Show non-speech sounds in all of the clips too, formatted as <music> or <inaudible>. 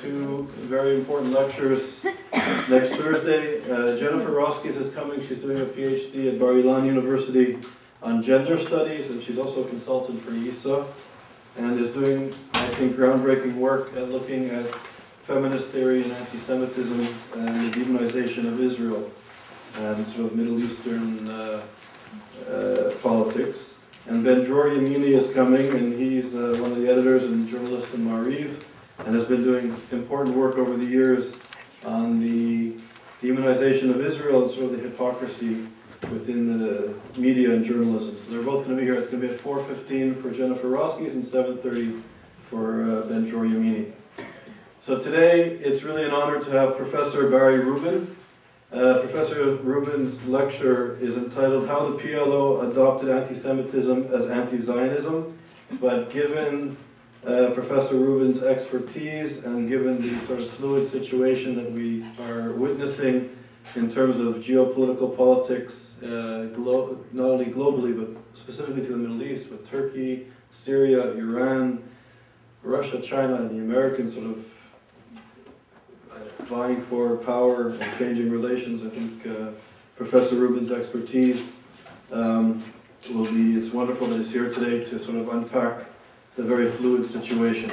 two very important lectures next Thursday. Uh, Jennifer Roskis is coming. She's doing a PhD at Bar Ilan University on gender studies, and she's also a consultant for YIISA, and is doing, I think, groundbreaking work at looking at feminist theory and anti-Semitism and the demonization of Israel and sort of Middle Eastern uh, uh, politics. And Ben Dror Yemini is coming, and he's uh, one of the editors and journalists in Maariv, and has been doing important work over the years on the demonization of Israel and sort of the hypocrisy within the media and journalism. So they're both going to be here. It's going to be at 4.15 for Jennifer Roskis and 7.30 for uh, Ben Dror Yemini. So today, it's really an honor to have Professor Barry Rubin. Uh, Professor Rubin's lecture is entitled How the PLO Adopted Anti-Semitism as Anti-Zionism, but given uh, Professor Rubin's expertise and given the sort of fluid situation that we are witnessing in terms of geopolitical politics, uh, not only globally, but specifically to the Middle East, with Turkey, Syria, Iran, Russia, China, and the Americans sort of vying for power and changing relations. I think uh, Professor Rubin's expertise um, will be, it's wonderful that he's here today to sort of unpack the very fluid situation.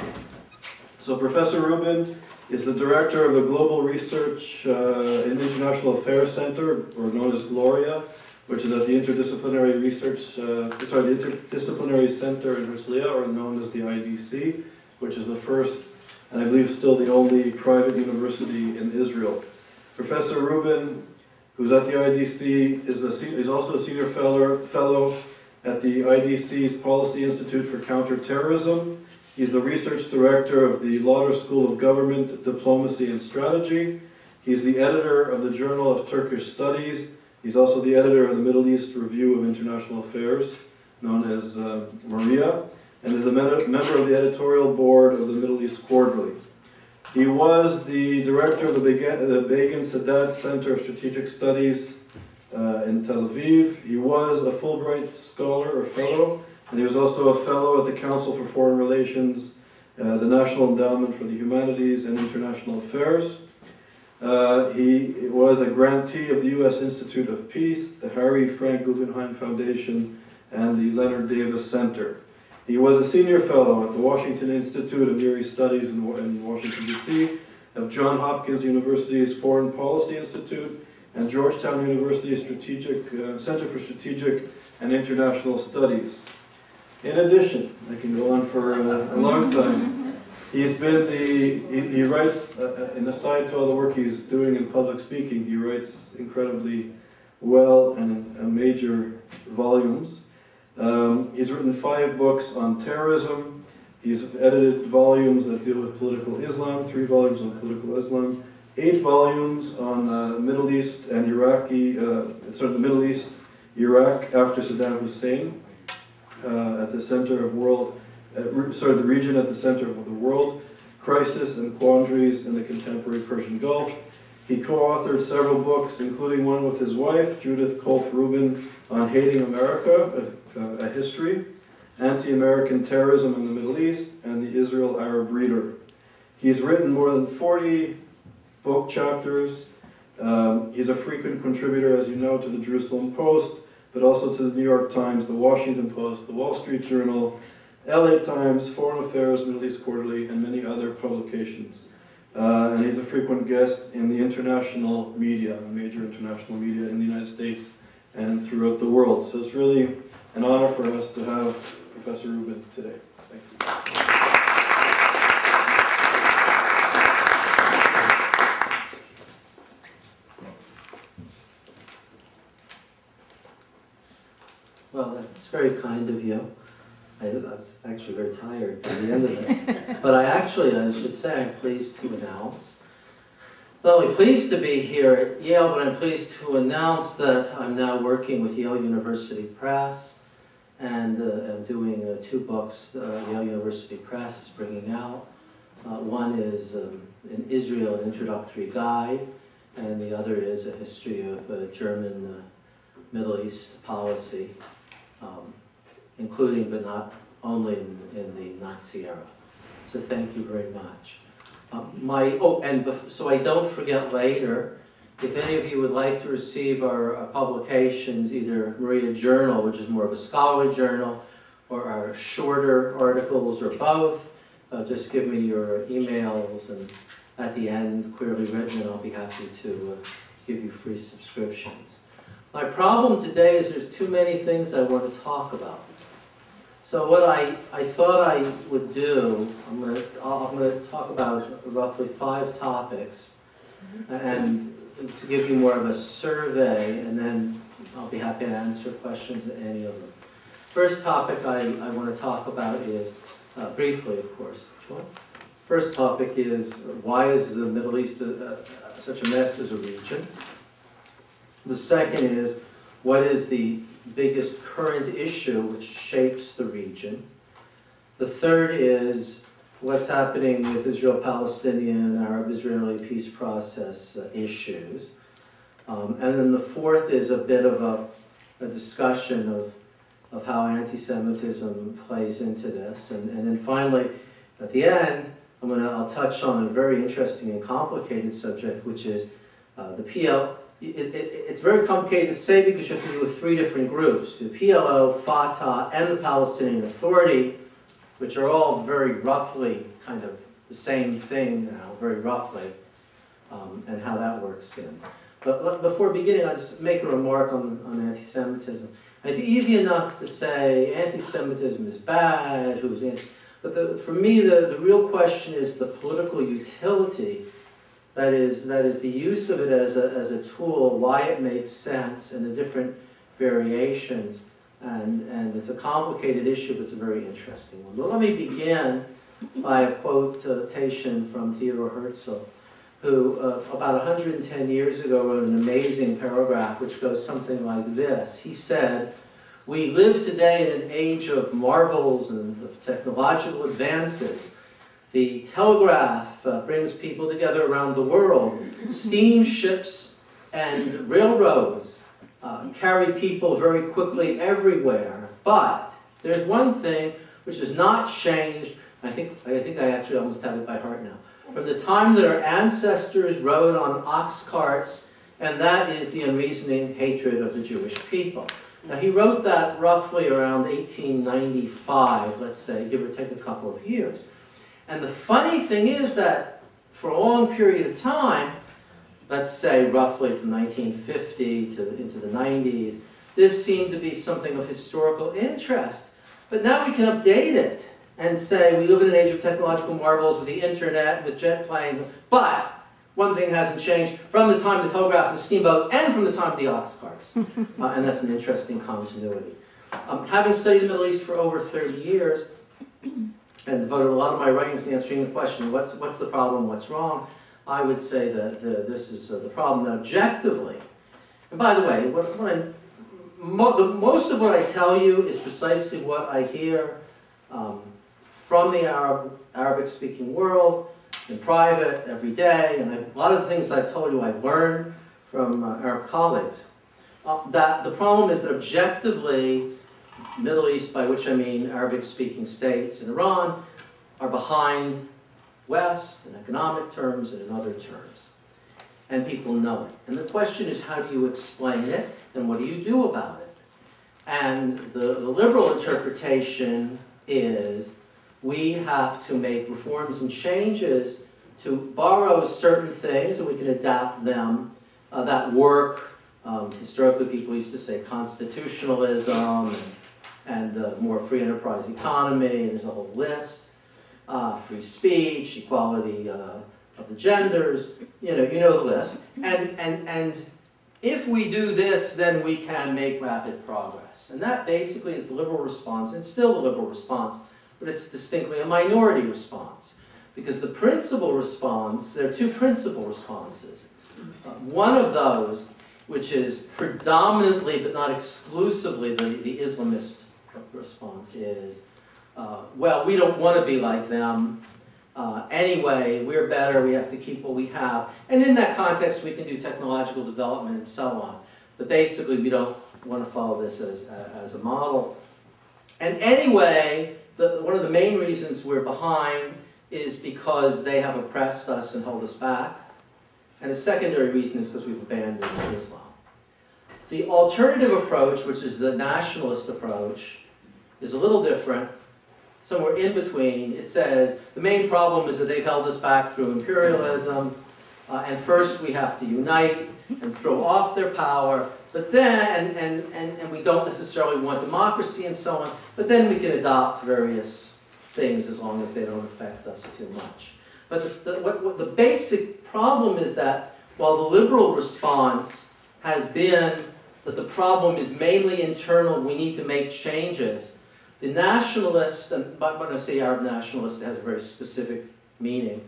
So Professor Rubin is the director of the Global Research uh, and International Affairs Center, or known as GLORIA, which is at the Interdisciplinary Research, uh, sorry, the Interdisciplinary Center in Herzliya, or known as the IDC, which is the first and I believe still the only private university in Israel. Professor Rubin, who's at the IDC, is, a, is also a senior fellow, fellow at the IDC's Policy Institute for Counterterrorism. He's the research director of the Lauder School of Government, Diplomacy and Strategy. He's the editor of the Journal of Turkish Studies. He's also the editor of the Middle East Review of International Affairs, known as uh, MERIA and is a member of the editorial board of the Middle East Quarterly. He was the director of the Begin Sadat Center of Strategic Studies uh, in Tel Aviv. He was a Fulbright scholar or fellow, and he was also a fellow at the Council for Foreign Relations, uh, the National Endowment for the Humanities and International Affairs. Uh, he was a grantee of the U.S. Institute of Peace, the Harry Frank Guggenheim Foundation, and the Leonard Davis Center. He was a senior fellow at the Washington Institute of Near East Studies in, in Washington, D.C., of Johns Hopkins University's Foreign Policy Institute, and Georgetown University's Strategic, uh, Center for Strategic and International Studies. In addition, I can go on for a, a long time, he's been the, he, he writes, uh, uh, in aside to all the work he's doing in public speaking, he writes incredibly well and in major volumes. Um, he's written five books on terrorism. He's edited volumes that deal with political Islam, three volumes on political Islam, eight volumes on uh, Middle East and Iraqi, uh, sort of the Middle East, Iraq after Saddam Hussein, uh, at the center of world, uh, sorry, the region at the center of the world, crisis and quandaries in the contemporary Persian Gulf. He co-authored several books, including one with his wife, Judith Colp Rubin, on Hating America, a, a history, anti-American terrorism in the Middle East, and the Israel-Arab Reader. He's written more than 40 book chapters. Um, he's a frequent contributor, as you know, to the Jerusalem Post, but also to the New York Times, the Washington Post, the Wall Street Journal, LA Times, Foreign Affairs, Middle East Quarterly, and many other publications. Uh, and he's a frequent guest in the international media, major international media in the United States and throughout the world. So it's really an honor for us to have Professor Rubin today. Thank you. Well, that's very kind of you. I, I, was actually very tired at the end of it. but I actually, I should say, I'm pleased to announce not only pleased to be here at Yale, but I'm pleased to announce that I'm now working with Yale University Press, and uh, I'm doing uh, two books uh, Yale University Press is bringing out. Uh, one is um, an Israel introductory guide, and the other is a history of uh, German uh, Middle East policy, um, including but not only in, in the Nazi era. So thank you very much. Um, My, oh, and so I don't forget later, if any of you would like to receive our uh, publications, either MERIA Journal, which is more of a scholarly journal, or our shorter articles, or both, uh, just give me your emails and at the end, clearly written, and I'll be happy to uh, give you free subscriptions. My problem today is there's too many things I want to talk about. So what I, I thought I would do, I'm gonna, I'll- I'm gonna talk about roughly five topics. And to give you more of a survey, and then I'll be happy to answer questions at any of them. First topic I, I wanna talk about is, uh, briefly, of course. First topic is, why is the Middle East uh, uh, such a mess as a region? The second is, what is the biggest current issue which shapes the region? The third is, what's happening with Israel-Palestinian, Arab-Israeli peace process uh, issues? Um, and then the fourth is a bit of a, a discussion of, of how anti-Semitism plays into this. And, and then finally, at the end, I'm gonna, I'll touch on a very interesting and complicated subject, which is uh, the PL. It, it, it's very complicated to say because you have to deal with three different groups: the PLO, Fatah, and the Palestinian Authority, which are all very roughly kind of the same thing now, very roughly, um, and how that works in. But before beginning, I'll just make a remark on, on anti-Semitism. It's easy enough to say anti-Semitism is bad, who's anti but the, for me, the, the real question is the political utility. That is, that is the use of it as a, as a tool, why it makes sense, and the different variations. And, and it's a complicated issue, but it's a very interesting one. But let me begin by a quotation from Theodore Herzl, who uh, about 110 years ago wrote an amazing paragraph which goes something like this. He said, we live today in an age of marvels and of technological advances. The telegraph uh, brings people together around the world. Steamships and railroads uh, carry people very quickly everywhere. But there's one thing which has not changed. I think, I think I actually almost have it by heart now. From the time that our ancestors rode on ox carts, and that is the unreasoning hatred of the Jewish people. Now, he wrote that roughly around 1895, let's say, give or take a couple of years. And the funny thing is that for a long period of time, let's say roughly from 1950 to into the 90s, this seemed to be something of historical interest. But now we can update it and say we live in an age of technological marvels with the internet, with jet planes, but one thing hasn't changed from the time of the telegraph and steamboat and from the time of the ox carts. <laughs> uh, and that's an interesting continuity. Um, having studied the Middle East for over 30 years and devoted a lot of my writings to answering the question, what's, what's the problem, what's wrong, I would say that the, this is uh, the problem that objectively, and by the way, what, what I, mo the, most of what I tell you is precisely what I hear um, from the Arab, Arabic-speaking world, in private, every day, and a lot of the things I've told you I've learned from uh, Arab colleagues. Uh, that the problem is that objectively, Middle East, by which I mean Arabic-speaking states and Iran, are behind West in economic terms and in other terms. And people know it. And the question is, how do you explain it, and what do you do about it? And the, the liberal interpretation is we have to make reforms and changes to borrow certain things and we can adapt them uh, that work. Um, historically, people used to say constitutionalism and, and uh, more free enterprise economy, and there's a whole list. Uh, free speech, equality uh, of the genders, you know, you know the list. And, and, and if we do this, then we can make rapid progress. And that basically is the liberal response, and still the liberal response but it's distinctly a minority response. Because the principal response, there are two principal responses. Uh, one of those, which is predominantly but not exclusively the, the Islamist response, is uh, well, we don't want to be like them. Uh, anyway, we're better, we have to keep what we have. And in that context, we can do technological development and so on. But basically, we don't want to follow this as, as a model. And anyway, the, one of the main reasons we're behind is because they have oppressed us and held us back. And a secondary reason is because we've abandoned Islam. The alternative approach, which is the nationalist approach, is a little different. Somewhere in between, it says the main problem is that they've held us back through imperialism, uh, and first we have to unite and throw off their power, but then, and, and, and, and we don't necessarily want democracy and so on, but then we can adopt various things as long as they don't affect us too much. But the, the, what, what the basic problem is that while the liberal response has been that the problem is mainly internal, we need to make changes, the nationalist, and when I say Arab nationalist, it has a very specific meaning.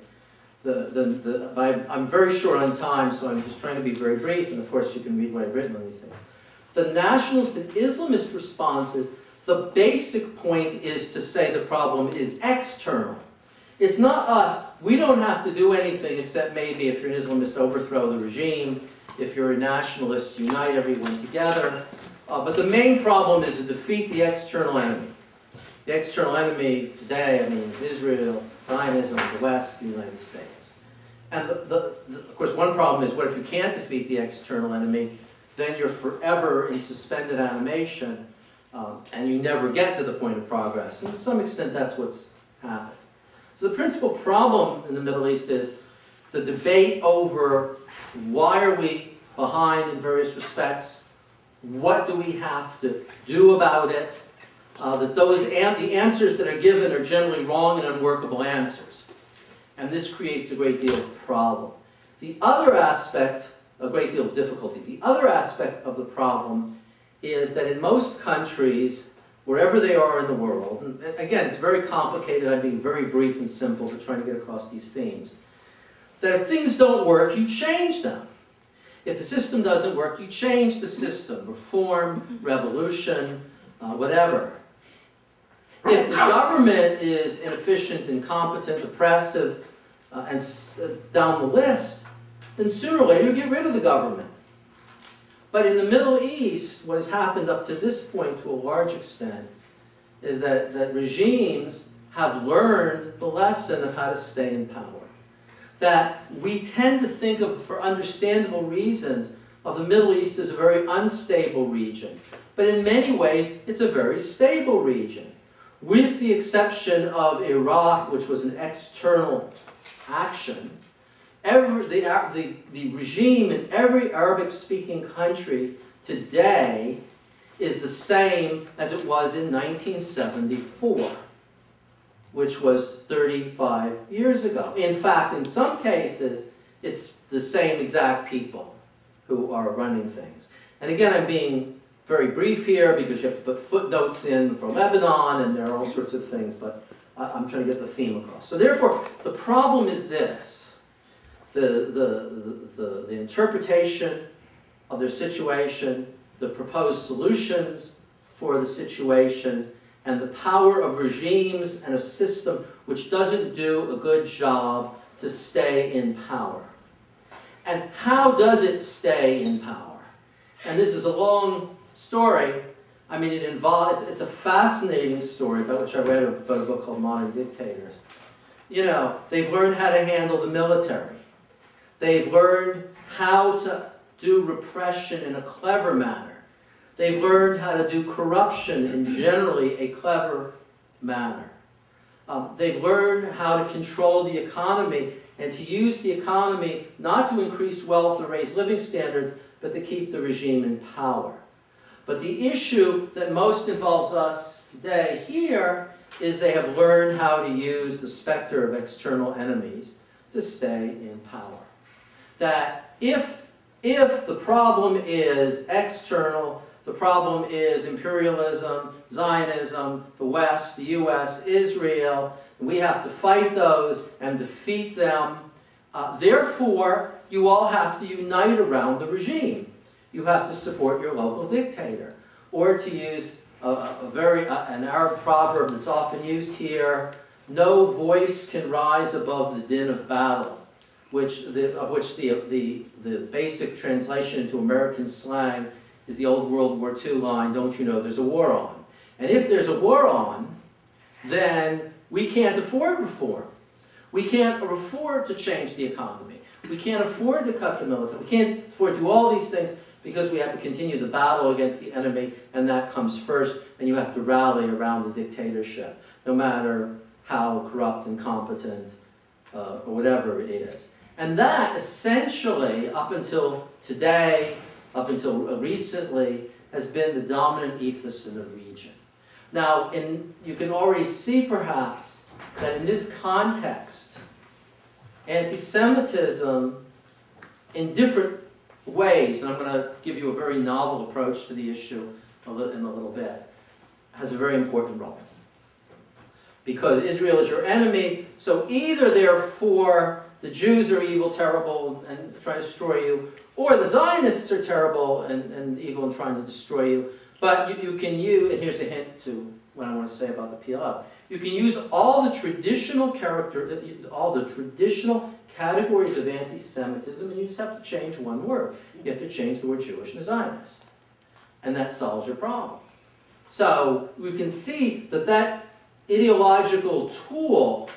The, the, the, I'm very short on time, so I'm just trying to be very brief, and of course you can read what I've written on these things. The nationalist and Islamist responses, the basic point is to say the problem is external. It's not us. We don't have to do anything except maybe if you're an Islamist, overthrow the regime. If you're a nationalist, unite everyone together. Uh, but the main problem is to defeat the external enemy. The external enemy today, I mean, Israel, Zionism, the West, the United States. And the, the, the, of course, one problem is what if you can't defeat the external enemy? Then you're forever in suspended animation, um, and you never get to the point of progress. And to some extent, that's what's happened. So the principal problem in the Middle East is the debate over why are we behind in various respects, what do we have to do about it, uh, that those an the answers that are given are generally wrong and unworkable answers. And this creates a great deal of problem. The other aspect, a great deal of difficulty, the other aspect of the problem is that in most countries, wherever they are in the world, and again, it's very complicated, I'm being very brief and simple to try to get across these themes, that if things don't work, you change them. If the system doesn't work, you change the system, reform, revolution, uh, whatever. If the government is inefficient, incompetent, oppressive, uh, and uh, down the list, then sooner or later you get rid of the government. But in the Middle East, what has happened up to this point to a large extent is that, that regimes have learned the lesson of how to stay in power. That we tend to think of, for understandable reasons, of the Middle East as a very unstable region. But in many ways, it's a very stable region with the exception of Iraq, which was an external action, every, the, uh, the, the regime in every Arabic-speaking country today is the same as it was in 1974, which was 35 years ago. In fact, in some cases, it's the same exact people who are running things. And again, I'm being very brief here because you have to put footnotes in for Lebanon and there are all sorts of things, but I'm trying to get the theme across. So therefore, the problem is this. The, the, the, the, interpretation of their situation, the proposed solutions for the situation, and the power of regimes and a system which doesn't do a good job to stay in power. And how does it stay in power? And this is a long story, I mean, it involves, it's, it's a fascinating story about which I read about a book called Modern Dictators. You know, they've learned how to handle the military. They've learned how to do repression in a clever manner. They've learned how to do corruption in generally a clever manner. Um, they've learned how to control the economy and to use the economy not to increase wealth or raise living standards, but to keep the regime in power. But the issue that most involves us today here is they have learned how to use the specter of external enemies to stay in power. That if, if the problem is external, the problem is imperialism, Zionism, the West, the US, Israel, we have to fight those and defeat them. Uh, therefore, you all have to unite around the regime you have to support your local dictator. Or to use a, a very, uh, an Arab proverb that's often used here, no voice can rise above the din of battle, which the, of which the, the, the basic translation into American slang is the old World War II line, don't you know there's a war on? And if there's a war on, then we can't afford reform. We can't afford to change the economy. We can't afford to cut the military. We can't afford to do all these things because we have to continue the battle against the enemy, and that comes first, and you have to rally around the dictatorship, no matter how corrupt, and incompetent, uh, or whatever it is. And that essentially, up until today, up until recently, has been the dominant ethos in the region. Now, in, you can already see perhaps that in this context, anti-Semitism in different ways, and I'm going to give you a very novel approach to the issue in a little bit, has a very important role. Because Israel is your enemy, so either therefore the Jews are evil, terrible, and try to destroy you, or the Zionists are terrible and, and evil and trying to destroy you. But you, you can use, and here's a hint to what I want to say about the PLO. You can use all the traditional character, uh, all the traditional categories of anti-Semitism, and you just have to change one word. You have to change the word Jewish and Zionist. And that solves your problem. So we can see that that ideological tool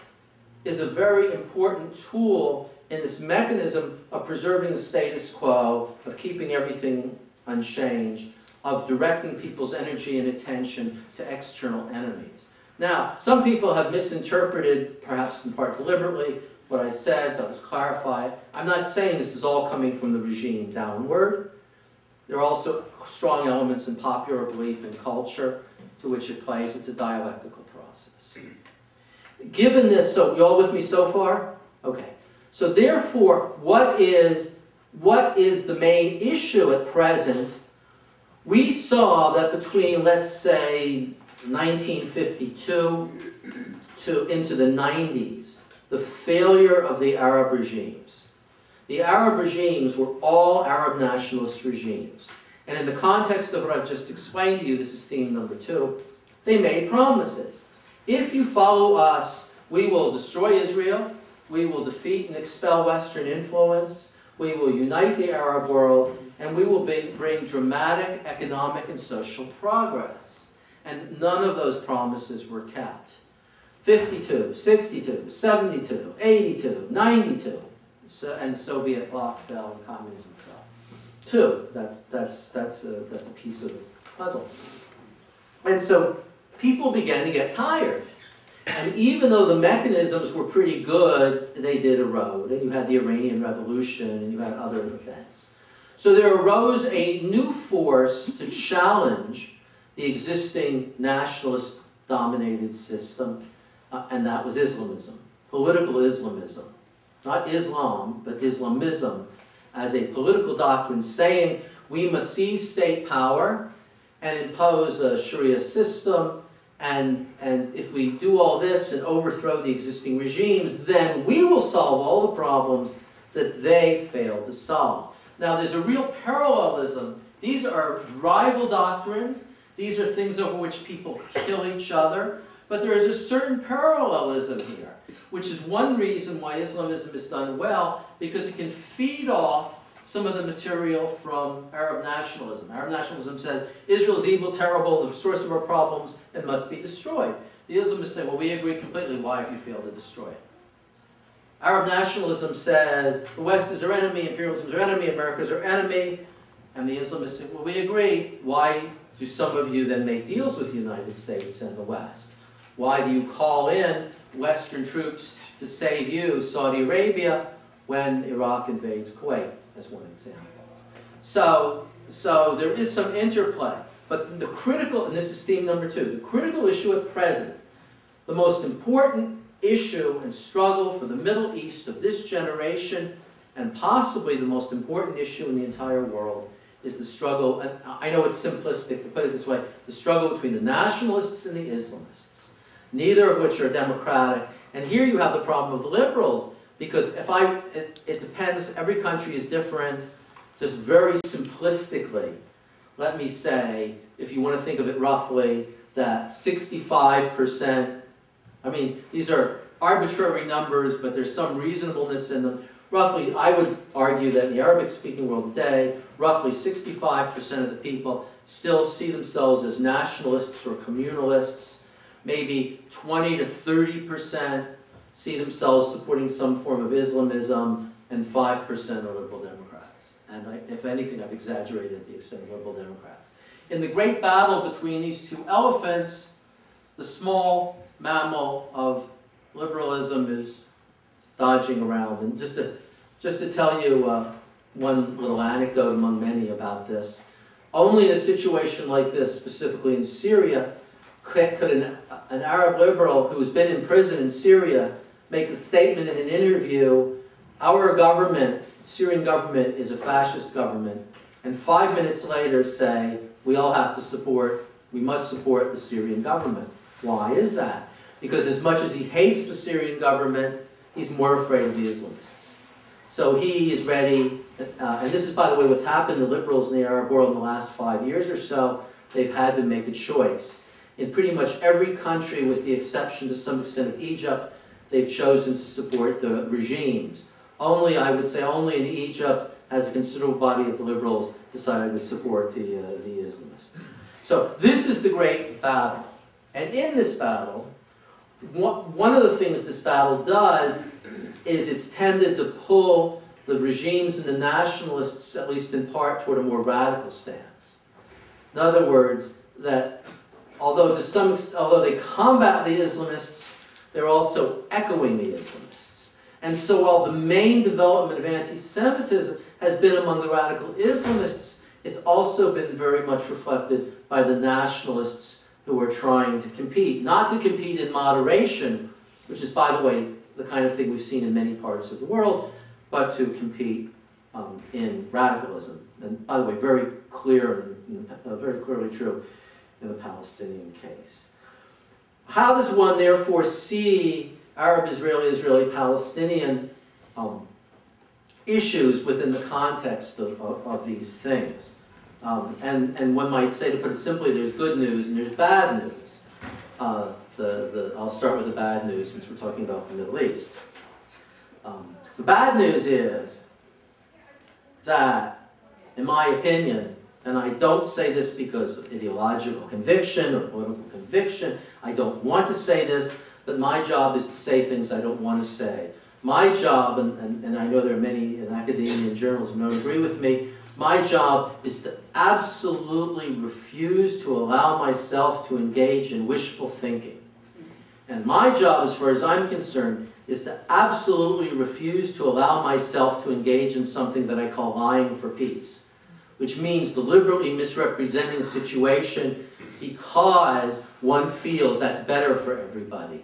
is a very important tool in this mechanism of preserving the status quo, of keeping everything unchanged, of directing people's energy and attention to external enemies. Now, some people have misinterpreted, perhaps in part deliberately, what I said, so I'll just clarify. I'm not saying this is all coming from the regime downward. There are also strong elements in popular belief and culture to which it plays. It's a dialectical process. Given this, so you all with me so far? Okay. So therefore, what is, what is the main issue at present? We saw that between, let's say, 1952 to into the 90s, the failure of the Arab regimes. The Arab regimes were all Arab nationalist regimes. And in the context of what I've just explained to you, this is theme number two, they made promises. If you follow us, we will destroy Israel, we will defeat and expel Western influence, we will unite the Arab world, and we will bring dramatic economic and social progress. And none of those promises were kept. 52, 62, 72, 82, 92, so, and Soviet bloc fell and communism fell. Two, that's, that's, that's, a, that's a piece of the puzzle. And so people began to get tired. And even though the mechanisms were pretty good, they did erode. And you had the Iranian Revolution, and you had other events. So there arose a new force to challenge the existing nationalist dominated system, uh, and that was Islamism, political Islamism. Not Islam, but Islamism as a political doctrine saying we must seize state power and impose a Sharia system and, and if we do all this and overthrow the existing regimes, then we will solve all the problems that they failed to solve. Now, there's a real parallelism. These are rival doctrines. These are things over which people kill each other. But there is a certain parallelism here, which is one reason why Islamism is done well, because it can feed off some of the material from Arab nationalism. Arab nationalism says Israel is evil, terrible, the source of our problems, and must be destroyed. The Islamists say, well, we agree completely. Why have you failed to destroy it? Arab nationalism says the West is our enemy, imperialism is our enemy, America is our enemy. And the Islamists say, well, we agree. Why do some of you then make deals with the United States and the West? Why do you call in Western troops to save you, Saudi Arabia, when Iraq invades Kuwait? as one example. So, so there is some interplay. But the critical, and this is theme number two, the critical issue at present, the most important issue and struggle for the Middle East of this generation, and possibly the most important issue in the entire world, is the struggle, and I know it's simplistic to put it this way, the struggle between the nationalists and the Islamists, neither of which are democratic. And here you have the problem of liberals, because if I, it, it depends, every country is different. Just very simplistically, let me say, if you want to think of it roughly, that 65%, I mean, these are arbitrary numbers, but there's some reasonableness in them. Roughly, I would argue that in the Arabic-speaking world today, roughly 65% of the people still see themselves as nationalists or communalists. Maybe 20 to 30% see themselves supporting some form of Islamism, and 5% are liberal Democrats. And I, if anything, I've exaggerated the extent of liberal Democrats. In the great battle between these two elephants, the small mammal of liberalism is dodging around. And just to, just to tell you uh, one little anecdote among many about this, only in a situation like this, specifically in Syria, could, could an, an Arab liberal who's been in prison in Syria make a statement in an interview, our government, Syrian government, is a fascist government, and five minutes later say, we all have to support, we must support the Syrian government. Why is that? Because as much as he hates the Syrian government, he's more afraid of the Islamists. So he is ready, uh, and this is, by the way, what's happened to liberals in the Arab world in the last five years or so. They've had to make a choice. In pretty much every country, with the exception to some extent of Egypt, they've chosen to support the regimes. Only, I would say, only in Egypt has a considerable body of the liberals decided to support the, uh, the Islamists. So this is the great battle. And in this battle, one, one of the things this battle does is it's tended to pull the regimes and the nationalists, at least in part, toward a more radical stance. In other words, that although to some although they combat the Islamists, they're also echoing the Islamists. And so while the main development of anti-Semitism has been among the radical Islamists, it's also been very much reflected by the nationalists who are trying to compete. Not to compete in moderation, which is, by the way, the kind of thing we've seen in many parts of the world, but to compete um, in radicalism. And by the way, very clear and uh, very clearly true in the Palestinian case. How does one therefore see Arab Israeli, Israeli Palestinian um, issues within the context of, of, of these things? Um, and, and one might say, to put it simply, there's good news and there's bad news. Uh, the, the, I'll start with the bad news since we're talking about the Middle East. Um, the bad news is that, in my opinion, and I don't say this because of ideological conviction or political conviction, I don't want to say this, but my job is to say things I don't want to say. My job, and, and, and I know there are many in academia and journals who don't agree with me, my job is to absolutely refuse to allow myself to engage in wishful thinking. And my job, as far as I'm concerned, is to absolutely refuse to allow myself to engage in something that I call lying for peace, which means deliberately misrepresenting a situation because one feels that's better for everybody.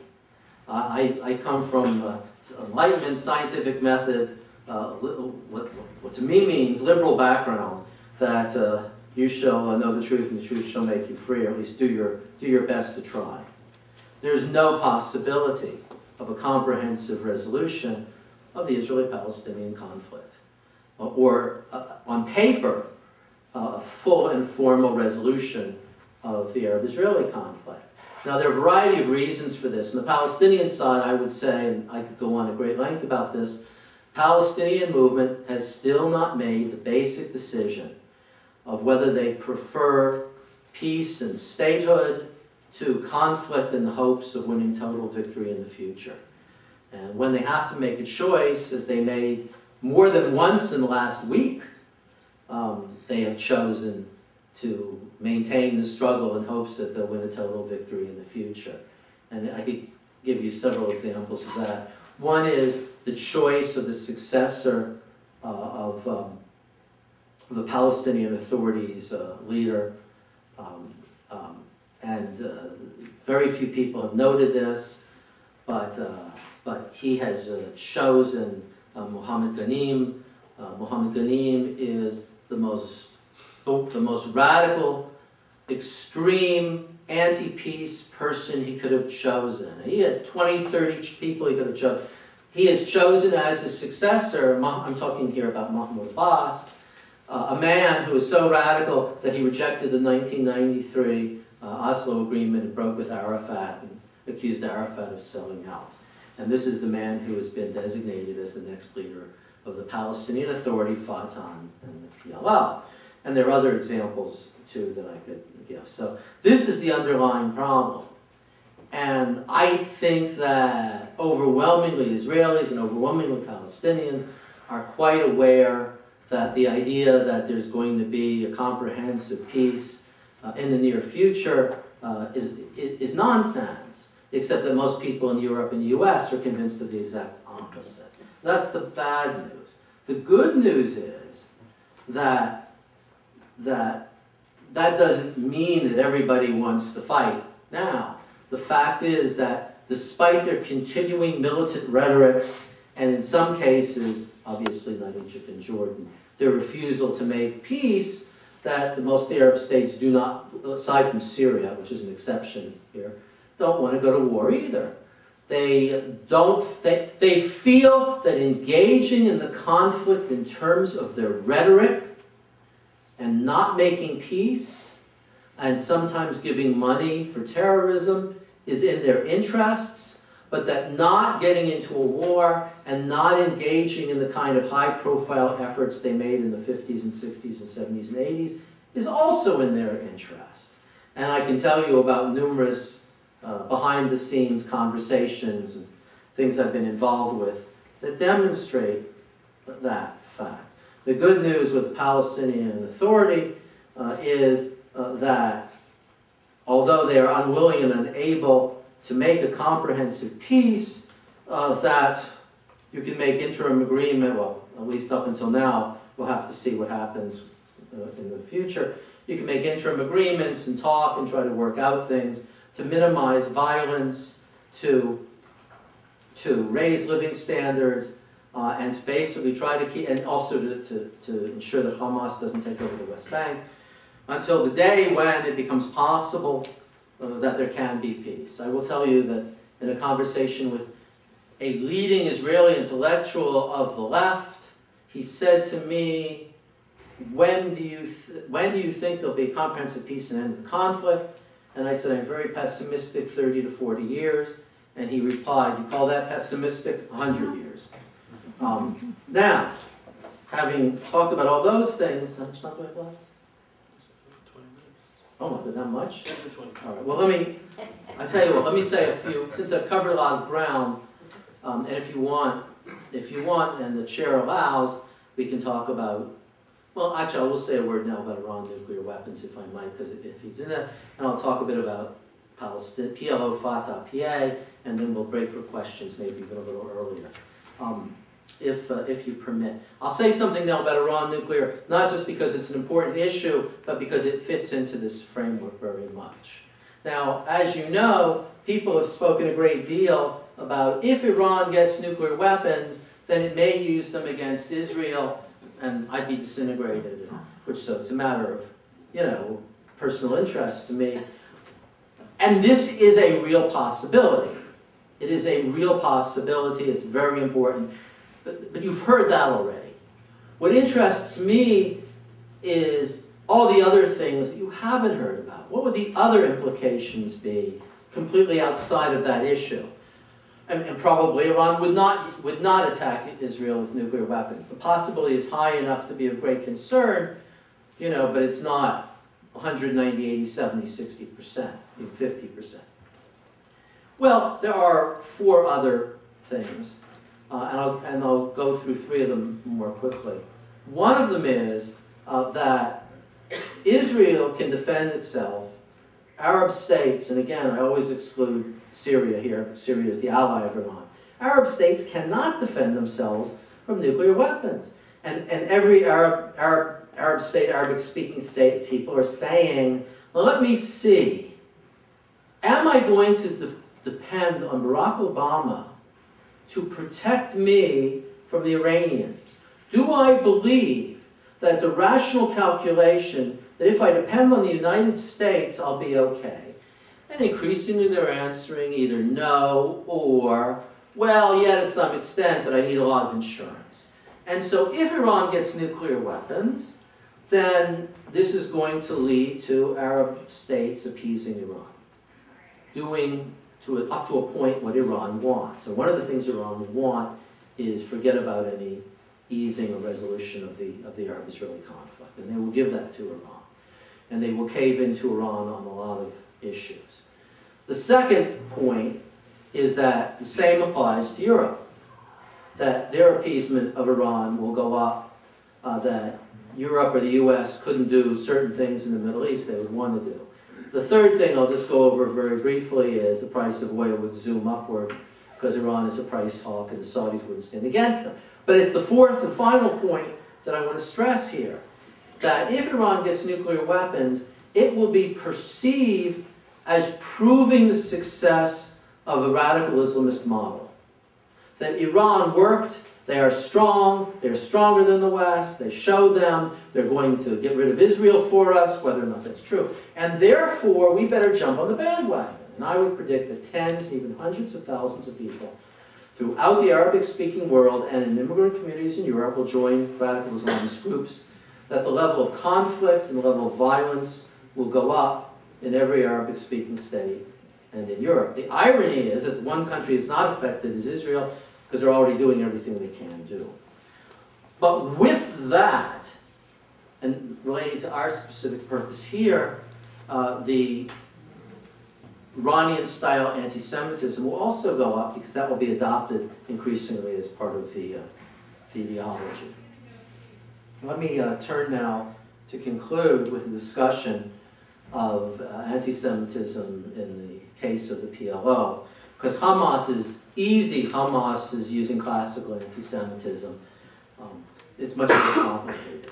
Uh, I, I come from uh, Enlightenment scientific method, uh, what, what, to me means liberal background, that uh, you shall know the truth and the truth shall make you free, or at least do your, do your best to try. There's no possibility of a comprehensive resolution of the Israeli-Palestinian conflict. Or, uh, on paper, a full and formal resolution of the Arab-Israeli conflict. Now, there are a variety of reasons for this. On the Palestinian side, I would say, and I could go on at great length about this, Palestinian movement has still not made the basic decision of whether they prefer peace and statehood to conflict in the hopes of winning total victory in the future. And when they have to make a choice, as they made more than once in the last week, um, they have chosen to maintain the struggle in hopes that they'll win a total victory in the future. And I could give you several examples of that. One is the choice of the successor uh, of um, the Palestinian Authority's uh, leader. Um, um, and uh, very few people have noted this, but, uh, but he has uh, chosen uh, Mohammed Ghanim. Mohammed Ghanim is the most, the most radical, extreme, anti-peace person he could have chosen. He had 20, 30 people he could have chosen. He is chosen as his successor, I'm talking here about Mahmoud Abbas, uh, a man who was so radical that he rejected the 1993 uh, Oslo Agreement and broke with Arafat and accused Arafat of selling out. And this is the man who has been designated as the next leader of the Palestinian Authority, Fatah, and the PLO. And there are other examples, too, that I could give. So this is the underlying problem. And I think that overwhelmingly Israelis and overwhelmingly Palestinians are quite aware that the idea that there's going to be a comprehensive peace uh, in the near future uh, is, is nonsense, except that most people in Europe and the US are convinced of the exact opposite. That's the bad news. The good news is that, that that doesn't mean that everybody wants to fight now. The fact is that despite their continuing militant rhetoric, and in some cases, obviously not Egypt and Jordan, their refusal to make peace, that the most Arab states do not, aside from Syria, which is an exception here, don't want to go to war either. They don't, they, they feel that engaging in the conflict in terms of their rhetoric and not making peace and sometimes giving money for terrorism is in their interests, but that not getting into a war and not engaging in the kind of high profile efforts they made in the 50s and 60s and 70s and 80s is also in their interest. And I can tell you about numerous uh, behind the scenes conversations and things I've been involved with that demonstrate that fact. The good news with the Palestinian Authority uh, is uh, that although they are unwilling and unable to make a comprehensive peace, uh, that you can make interim agreement, well, at least up until now, we'll have to see what happens uh, in the future. You can make interim agreements and talk and try to work out things to minimize violence, to, to raise living standards, uh, and to basically try to keep, and also to, to, to ensure that Hamas doesn't take over the West Bank, until the day when it becomes possible uh, that there can be peace. I will tell you that in a conversation with a leading Israeli intellectual of the left, he said to me, when do you, when do you think there'll be a comprehensive peace and end the conflict? And I said, I'm very pessimistic, 30 to 40 years. And he replied, you call that pessimistic? 100 years. Um, now, having talked about all those things, how much time do I have left? Oh my god, that much? All right, well, let me, I tell you what, let me say a few, since I've covered a lot of ground, um, and if you want, if you want, and the chair allows, we can talk about, well, actually, I will say a word now about Iran nuclear weapons, if I might, because if he's in that, and I'll talk a bit about Palestine, PLO, Fatah, PA, and then we'll break for questions, maybe even a little earlier. Um, if, uh, if you permit. I'll say something now about Iran nuclear, not just because it's an important issue, but because it fits into this framework very much. Now, as you know, people have spoken a great deal about if Iran gets nuclear weapons, then it may use them against Israel, and I'd be disintegrated, which so it's a matter of, you know, personal interest to me. And this is a real possibility. It is a real possibility. It's very important. But, but you've heard that already. What interests me is all the other things that you haven't heard about. What would the other implications be completely outside of that issue? And, and, probably Iran would not, would not attack Israel with nuclear weapons. The possibility is high enough to be of great concern, you know, but it's not 190, 80, 70, 60%, even 50%. Well, there are four other things. Uh, and, I'll, and I'll go through three of them more quickly. One of them is uh, that Israel can defend itself. Arab states, and again, I always exclude Syria here. Syria is the ally of Iran. Arab states cannot defend themselves from nuclear weapons. And, and every Arab, Arab, Arab state, Arabic-speaking state, people are saying, well, let me see. Am I going to de depend on Barack Obama to protect me from the Iranians? Do I believe that it's a rational calculation that if I depend on the United States, I'll be okay? And increasingly they're answering either no or, well, yeah, to some extent, but I need a lot of insurance. And so if Iran gets nuclear weapons, then this is going to lead to Arab states appeasing Iran, doing to a, up to a point what Iran wants. And one of the things Iran would want is forget about any easing or resolution of the, of the Arab-Israeli conflict. And they will give that to Iran. And they will cave into Iran on a lot of issues. The second point is that the same applies to Europe, that their appeasement of Iran will go up, uh, that Europe or the US couldn't do certain things in the Middle East they would want to do. The third thing I'll just go over very briefly is the price of oil would zoom upward because Iran is a price hawk and the Saudis wouldn't stand against them. But it's the fourth and final point that I want to stress here, that if Iran gets nuclear weapons, it will be perceived as proving the success of the radical Islamist model. That Iran worked, they are strong, they're stronger than the West, they showed them they're going to get rid of Israel for us, whether or not that's true. And therefore, we better jump on the bandwagon. And I would predict that tens, even hundreds of thousands of people throughout the Arabic-speaking world and in immigrant communities in Europe will join radical Islamist groups, that the level of conflict and the level of violence will go up in every Arabic-speaking state and in Europe. The irony is that one country that's not affected is Israel, because they're already doing everything they can do. But with that, and relating to our specific purpose here, uh, the Iranian-style anti-Semitism will also go up because that will be adopted increasingly as part of the, uh, the ideology. Let me uh, turn now to conclude with a discussion of uh, anti-Semitism in the case of the PLO. Because Hamas is easy, Hamas is using classical anti-Semitism. Um, it's much more complicated.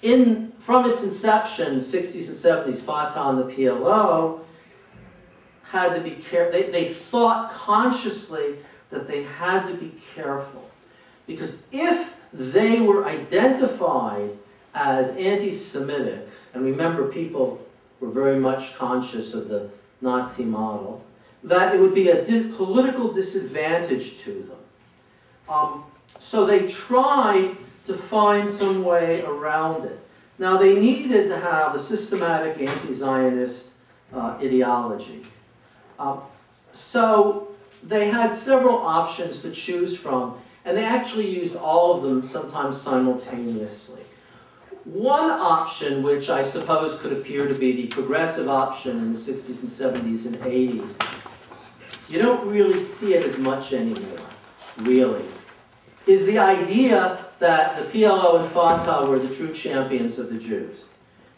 In, from its inception, 60s and 70s, Fatah and the PLO had to be careful. They, they thought consciously that they had to be careful. Because if they were identified as anti-Semitic, and remember people were very much conscious of the Nazi model, that it would be a di political disadvantage to them. Um, so they tried to find some way around it. Now they needed to have a systematic anti-Zionist uh, ideology. Um, so they had several options to choose from, and they actually used all of them sometimes simultaneously. One option, which I suppose could appear to be the progressive option in the 60s and 70s and 80s, you don't really see it as much anymore, really, is the idea that the PLO and Fatah were the true champions of the Jews.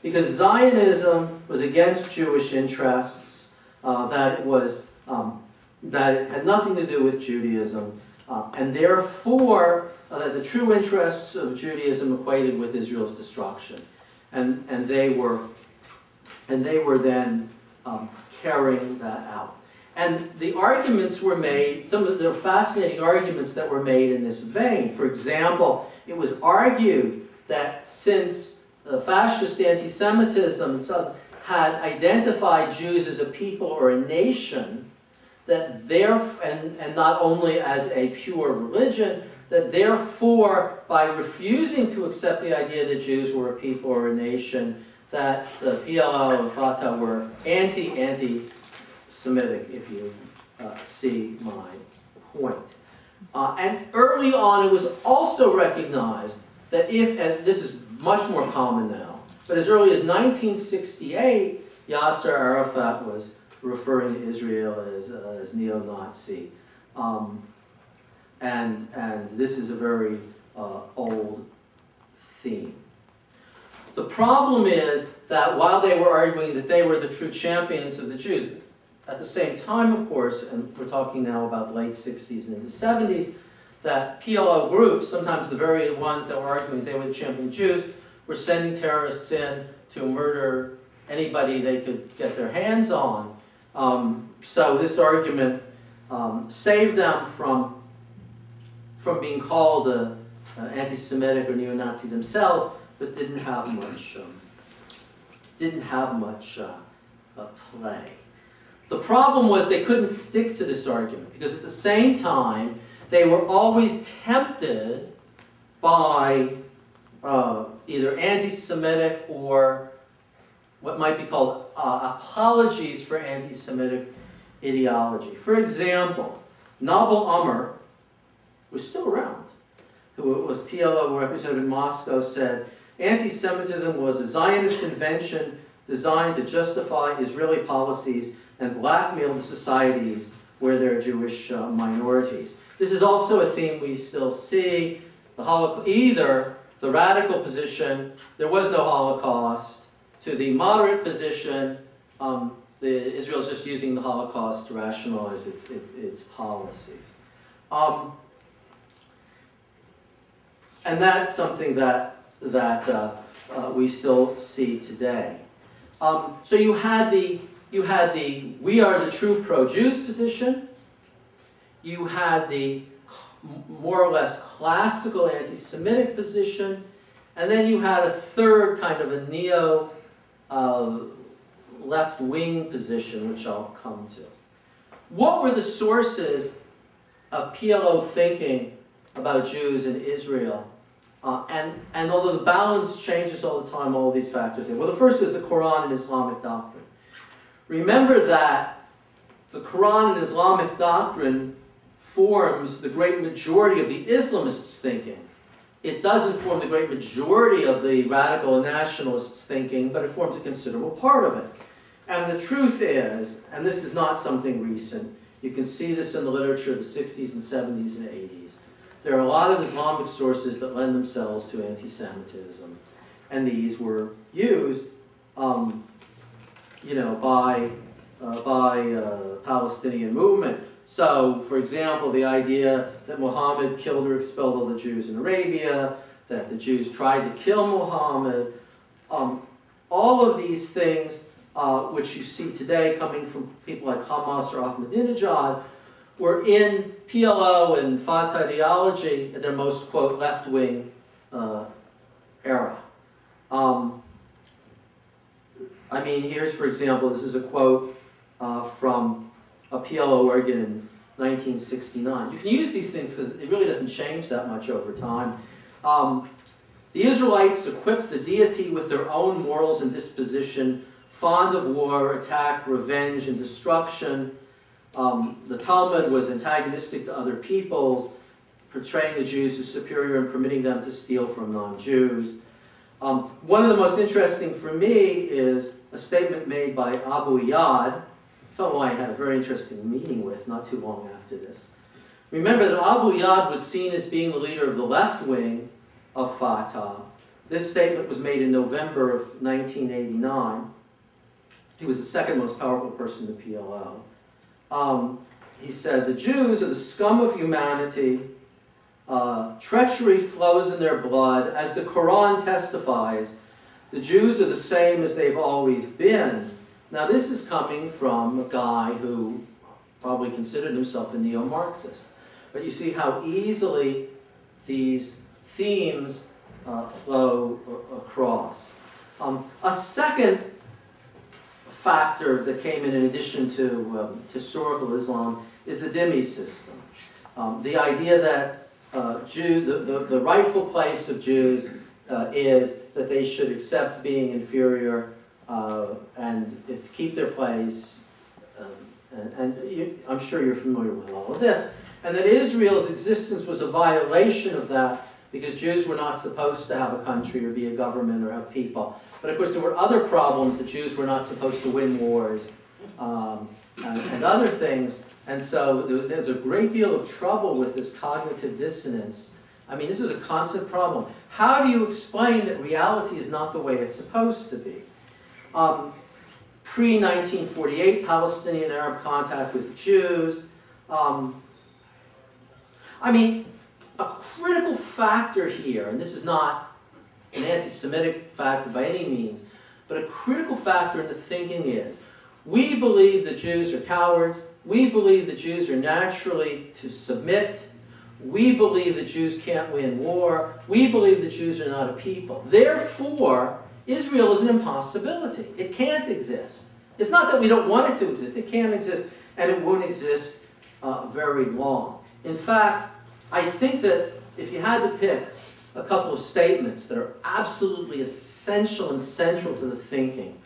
Because Zionism was against Jewish interests, uh, that it was um, that it had nothing to do with Judaism, uh, and therefore uh, the true interests of Judaism equated with Israel's destruction, and and they were and they were then um, carrying that out. And the arguments were made, some of the fascinating arguments that were made in this vein. For example, it was argued that since uh, fascist anti-Semitism had identified Jews as a people or a nation, that there, and, and not only as a pure religion, that therefore, by refusing to accept the idea that Jews were a people or a nation, that the PLO and Fatah were anti-anti-Semitic, if you uh, see my point. Uh, and early on, it was also recognized that if, and this is much more common now, but as early as 1968, Yasser Arafat was referring to Israel as, uh, as neo-Nazi. Um, and, and this is a very uh, old theme. The problem is that while they were arguing that they were the true champions of the Jews, at the same time, of course, and we're talking now about the late 60s and into 70s, that PLO groups, sometimes the very ones that were arguing they were the champion Jews, were sending terrorists in to murder anybody they could get their hands on. Um, so this argument um, saved them from, from being called uh, uh, anti-Semitic or neo-Nazi themselves, but didn't have much, um, didn't have much uh, play. The problem was they couldn't stick to this argument because at the same time they were always tempted by uh, either anti-Semitic or what might be called uh, apologies for anti-Semitic ideology. For example, Nabil Umar was still around, who was PLO representative in Moscow, said, anti-Semitism was a Zionist invention designed to justify Israeli policies and blackmail the societies where there are Jewish uh, minorities. This is also a theme we still see. The Holocaust, either the radical position, there was no Holocaust, to the moderate position, um, the, Israel's just using the Holocaust to rationalize its, its, its policies. Um, and that's something that, that uh, uh, we still see today. Um, so you had the you had the we are the true pro-Jews position. You had the more or less classical anti-Semitic position, and then you had a third kind of a neo uh, left-wing position, which I'll come to. What were the sources of PLO thinking about Jews in Israel uh, and, and although the balance changes all the time, all these factors. Well, the first is the Quran and Islamic doctrine. Remember that the Quran and Islamic doctrine forms the great majority of the Islamists' thinking. It doesn't form the great majority of the radical nationalists' thinking, but it forms a considerable part of it. And the truth is, and this is not something recent, you can see this in the literature of the 60s and 70s and 80s, there are a lot of Islamic sources that lend themselves to anti-Semitism, and these were used, um, you know, by uh, by uh, Palestinian movement. So, for example, the idea that Muhammad killed or expelled all the Jews in Arabia, that the Jews tried to kill Muhammad, um, all of these things, uh, which you see today coming from people like Hamas or Ahmadinejad, were in PLO and Fatah ideology in their most, quote, left-wing uh, era. Um, I mean, here's, for example, this is a quote uh, from a PLO organ in 1969. You can use these things because it really doesn't change that much over time. Um, the Israelites equipped the deity with their own morals and disposition, fond of war, attack, revenge, and destruction, um, the Talmud was antagonistic to other peoples, portraying the Jews as superior and permitting them to steal from non-Jews. Um, one of the most interesting for me is a statement made by Abu Iyad, a fellow I had a very interesting meeting with not too long after this. Remember that Abu Iyad was seen as being the leader of the left wing of Fatah. This statement was made in November of 1989. He was the second most powerful person in the PLO um, he said, the Jews are the scum of humanity. Uh, treachery flows in their blood. As the Quran testifies, the Jews are the same as they've always been. Now, this is coming from a guy who probably considered himself a neo-Marxist. But you see how easily these themes uh, flow across. Um, a second factor that came in in addition to um, historical Islam is the dhimmi system. Um, the idea that uh, Jew, the, the, the, rightful place of Jews uh, is that they should accept being inferior uh, and if, keep their place. Um, and, and you, I'm sure you're familiar with all of this. And that Israel's existence was a violation of that because Jews were not supposed to have a country or be a government or have people. But of course, there were other problems. The Jews were not supposed to win wars um, and, and, other things. And so there's a great deal of trouble with this cognitive dissonance. I mean, this is a constant problem. How do you explain that reality is not the way it's supposed to be? Um, Pre-1948 Palestinian-Arab contact with Jews. Um, I mean, a critical factor here, and this is not an anti-Semitic factor by any means, but a critical factor in the thinking is, we believe the Jews are cowards, we believe the Jews are naturally to submit, we believe the Jews can't win war, we believe the Jews are not a people. Therefore, Israel is an impossibility. It can't exist. It's not that we don't want it to exist, it can't exist, and it won't exist uh, very long. In fact, I think that if you had to pick a couple of statements that are absolutely essential and central to the thinking.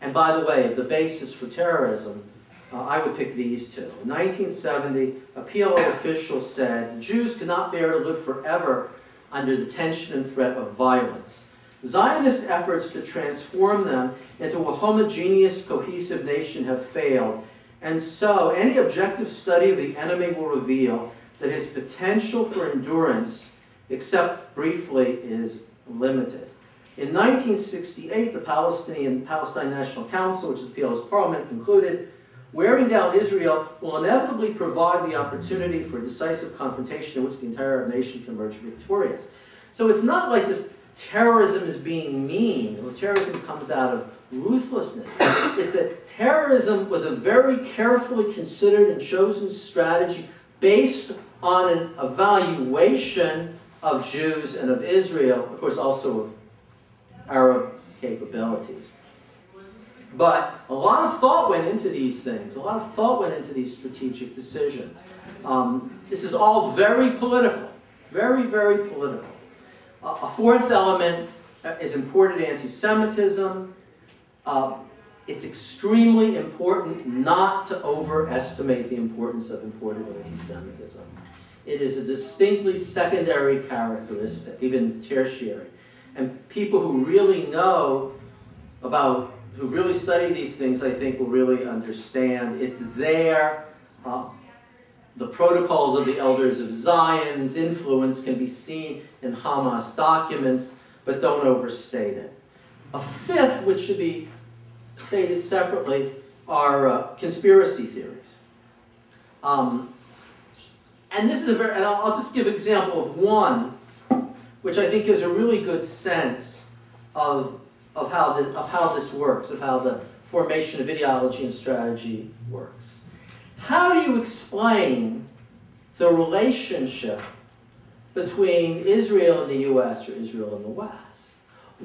And by the way, the basis for terrorism, uh, I would pick these two. In 1970, a PLO official said, Jews cannot bear to live forever under the tension and threat of violence. Zionist efforts to transform them into a homogeneous, cohesive nation have failed, And so, any objective study of the enemy will reveal that his potential for endurance, except briefly, is limited. In 1968, the Palestinian Palestine National Council, which is the PLO's parliament, concluded wearing down Israel will inevitably provide the opportunity for a decisive confrontation in which the entire nation can emerge victorious. So it's not like just terrorism is being mean, or terrorism comes out of ruthlessness. It's that terrorism was a very carefully considered and chosen strategy based on an evaluation of Jews and of Israel, of course, also of Arab capabilities. But a lot of thought went into these things. A lot of thought went into these strategic decisions. Um, this is all very political, very, very political. Uh, a fourth element is imported anti-Semitism. Uh, it's extremely important not to overestimate the importance of imported anti-Semitism. It is a distinctly secondary characteristic, even tertiary. And people who really know about, who really study these things, I think, will really understand. It's there. Uh, the protocols of the elders of Zion's influence can be seen in Hamas documents, but don't overstate it. A fifth, which should be stated separately, are uh, conspiracy theories. Um, and this is a very, and I'll, I'll just give an example of one, which I think gives a really good sense of, of, how the, of how this works, of how the formation of ideology and strategy works. How do you explain the relationship between Israel and the U.S. or Israel and the West?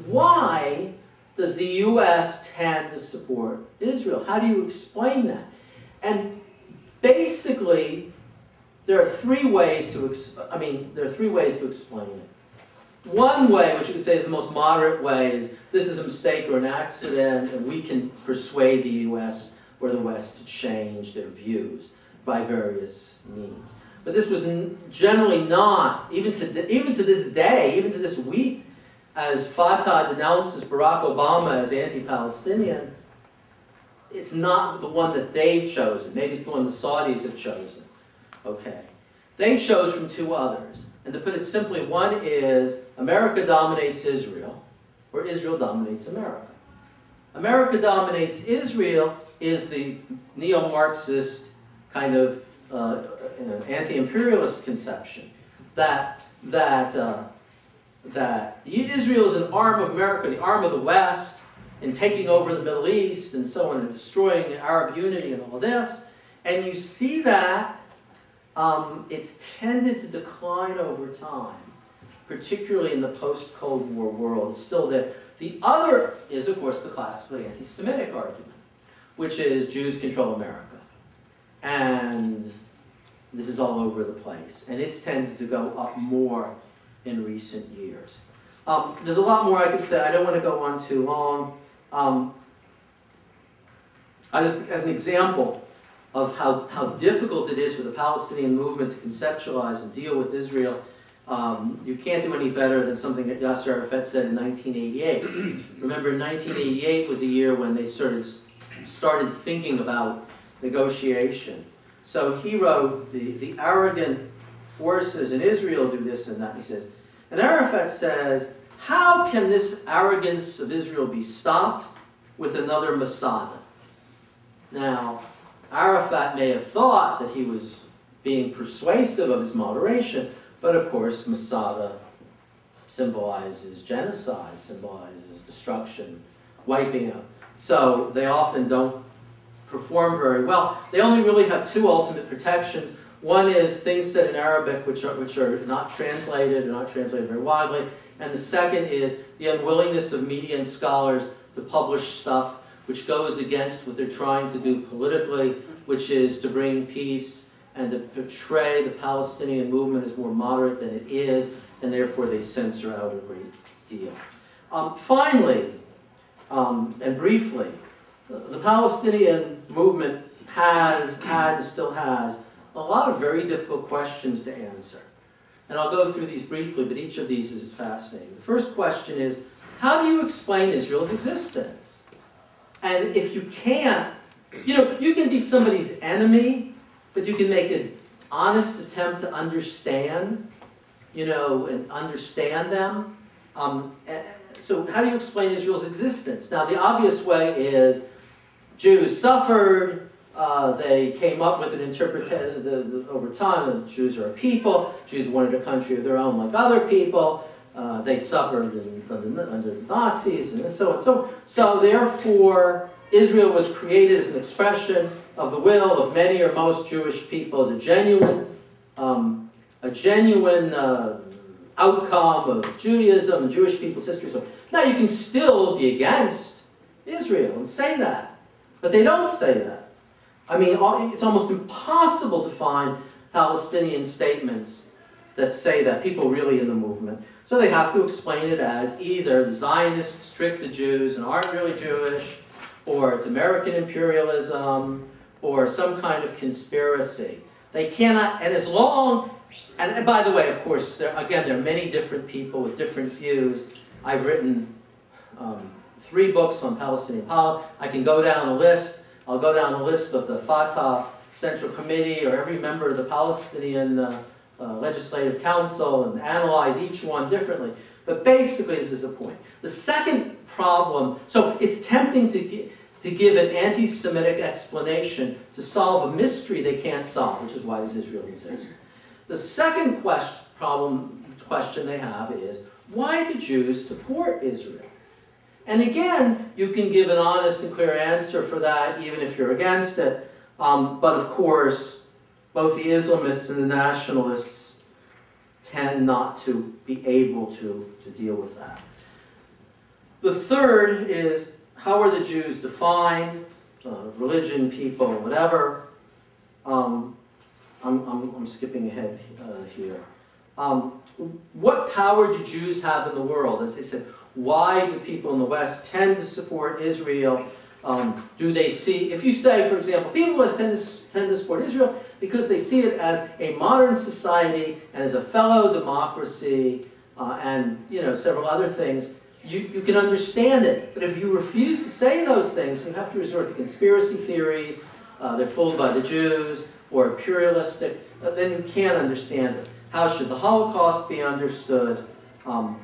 Why does the U.S. tend to support Israel? How do you explain that? And basically, there are three ways to, I mean, there are three ways to explain it. One way, which you could say is the most moderate way, is this is a mistake or an accident, and we can persuade the U.S. or the West to change their views by various means. But this was generally not, even to, even to this day, even to this week, as Fatah denounces Barack Obama as anti-Palestinian, it's not the one that they've chosen. Maybe it's the one the Saudis have chosen. Okay. They chose from two others. And to put it simply, one is America dominates Israel, or Israel dominates America. America dominates Israel is the neo-Marxist kind of uh, anti-imperialist conception that that uh, that Israel is an arm of America, the arm of the West, in taking over the Middle East and so on, and destroying Arab unity and all this. And you see that um, it's tended to decline over time, particularly in the post-Cold War world. It's still there. The other is, of course, the classically anti-Semitic argument, which is Jews control America. And this is all over the place. And it's tended to go up more in recent years. Um, there's a lot more I could say. I don't want to go on too long. Um, just, as an example of how, how difficult it is for the Palestinian movement to conceptualize and deal with Israel, um, you can't do any better than something that Yasser Arafat said in 1988. Remember, 1988 was a year when they started, started thinking about negotiation. So he wrote, the, the arrogant forces in Israel do this and that. He says, and Arafat says, how can this arrogance of Israel be stopped with another Masada? Now, Arafat may have thought that he was being persuasive of his moderation, but of course, Masada symbolizes genocide, symbolizes destruction, wiping out. So they often don't perform very well. They only really have two ultimate protections. One is things said in Arabic which are, which are not translated or not translated very widely. And the second is the unwillingness of media and scholars to publish stuff which goes against what they're trying to do politically, which is to bring peace and to portray the Palestinian movement as more moderate than it is, and therefore they censor out a great deal. Um, finally, um, and briefly, the Palestinian movement has had and still has a lot of very difficult questions to answer. And I'll go through these briefly, but each of these is fascinating. The first question is, how do you explain Israel's existence? And if you can't You know, you can be somebody's enemy, but you can make an honest attempt to understand, you know, and understand them. Um, so how do you explain Israel's existence? Now, the obvious way is Jews suffered, uh, they came up with an interpretation over time, Jews are a people, Jews wanted a country of their own like other people, uh, they suffered under, under the Nazis, and so on. So, so therefore, Israel was created as an expression of the will of many or most Jewish people, as a genuine, um, a genuine uh, outcome of Judaism and Jewish people's history. So now you can still be against Israel and say that, but they don't say that. I mean, it's almost impossible to find Palestinian statements that say that, people really in the movement. So they have to explain it as either the Zionists trick the Jews and aren't really Jewish, or it's American imperialism, or some kind of conspiracy. They cannot, and as long, and, and by the way, of course, there, again, there are many different people with different views. I've written um, three books on Palestinian politics. I can go down a list. I'll go down a list of the Fatah Central Committee or every member of the Palestinian uh, uh, Legislative Council and analyze each one differently. But basically, this is the point. The second problem, so it's tempting to, gi to give an anti-Semitic explanation to solve a mystery they can't solve, which is why does Israel exist? The second question, problem, question they have is, why do Jews support Israel? And again, you can give an honest and clear answer for that, even if you're against it. Um, but of course, both the Islamists and the nationalists tend not to be able to, to deal with that. The third is how are the Jews defined? Uh, religion, people, whatever. Um, I'm, I'm, I'm, skipping ahead uh, here. Um, what power do Jews have in the world? As I said, why do people in the West tend to support Israel? Um, do they see, if you say, for example, people in the West tend to, tend to support Israel because they see it as a modern society and as a fellow democracy uh, and, you know, several other things, you, you can understand it. But if you refuse to say those things, you have to resort to conspiracy theories, uh, they're fooled by the Jews, or imperialistic, uh, then you can't understand it. How should the Holocaust be understood? Um,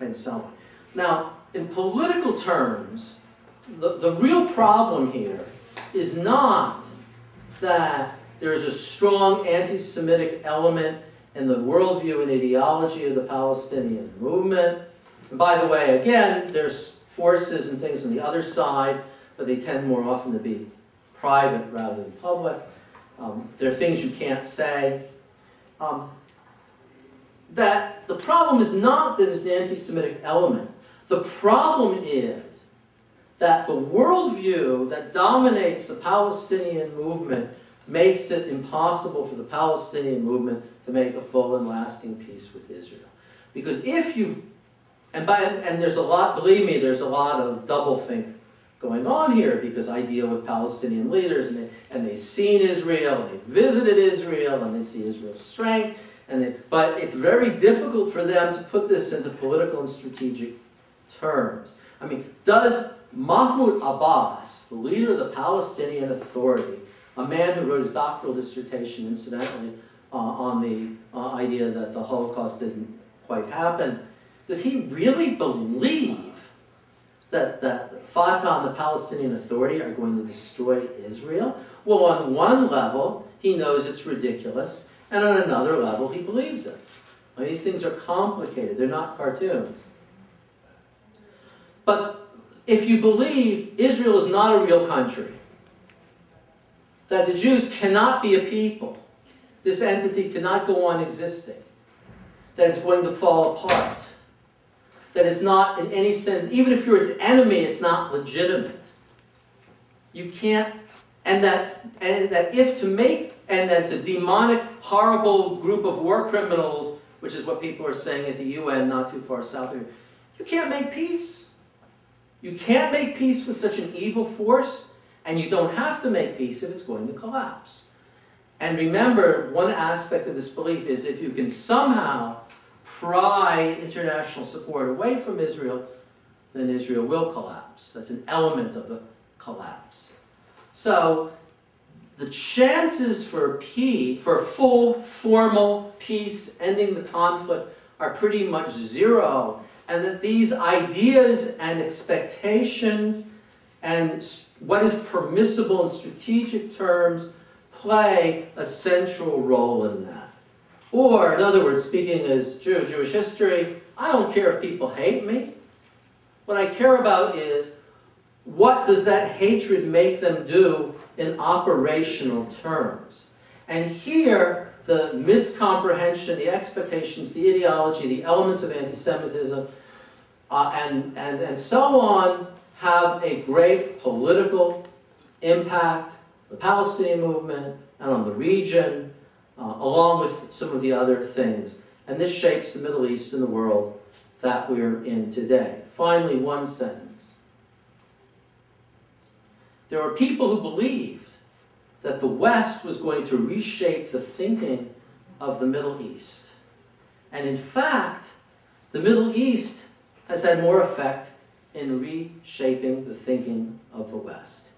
and so on. Now, in political terms, the, the real problem here is not that there's a strong anti-Semitic element in the worldview and ideology of the Palestinian movement, and by the way, again, there's forces and things on the other side, but they tend more often to be private rather than public. Um, there are things you can't say. Um, that the problem is not that there's an anti-Semitic element. The problem is that the worldview that dominates the Palestinian movement makes it impossible for the Palestinian movement to make a full and lasting peace with Israel. Because if you and, by, and there's a lot, believe me, there's a lot of doublethink going on here because I deal with Palestinian leaders and, they, and they've seen Israel, and they visited Israel, and they see Israel's strength. And they, but it's very difficult for them to put this into political and strategic terms. I mean, does Mahmoud Abbas, the leader of the Palestinian Authority, a man who wrote his doctoral dissertation, incidentally, uh, on the uh, idea that the Holocaust didn't quite happen, does he really believe that, that Fatah and the Palestinian Authority are going to destroy Israel? Well, on one level, he knows it's ridiculous, and on another level, he believes it. These things are complicated. They're not cartoons. But if you believe Israel is not a real country, that the Jews cannot be a people, this entity cannot go on existing, that it's going to fall apart, that it's not in any sense, even if you're its enemy, it's not legitimate. You can't, and that, and that if to make, and that it's a demonic, horrible group of war criminals, which is what people are saying at the UN not too far south of here, you can't make peace. You can't make peace with such an evil force, and you don't have to make peace if it's going to collapse. And remember, one aspect of this belief is if you can somehow pry international support away from Israel, then Israel will collapse. That's an element of the collapse. So the chances for peace, for full formal peace, ending the conflict, are pretty much zero. And that these ideas and expectations and what is permissible in strategic terms play a central role in that. Or, in other words, speaking as Jew Jewish history, I don't care if people hate me. What I care about is what does that hatred make them do in operational terms? And here, the miscomprehension, the expectations, the ideology, the elements of anti-Semitism, uh, and, and, and so on, have a great political impact, the Palestinian movement, and on the region, uh, along with some of the other things. And this shapes the Middle East and the world that we're in today. Finally, one sentence. There were people who believed that the West was going to reshape the thinking of the Middle East. And in fact, the Middle East has had more effect in reshaping the thinking of the West.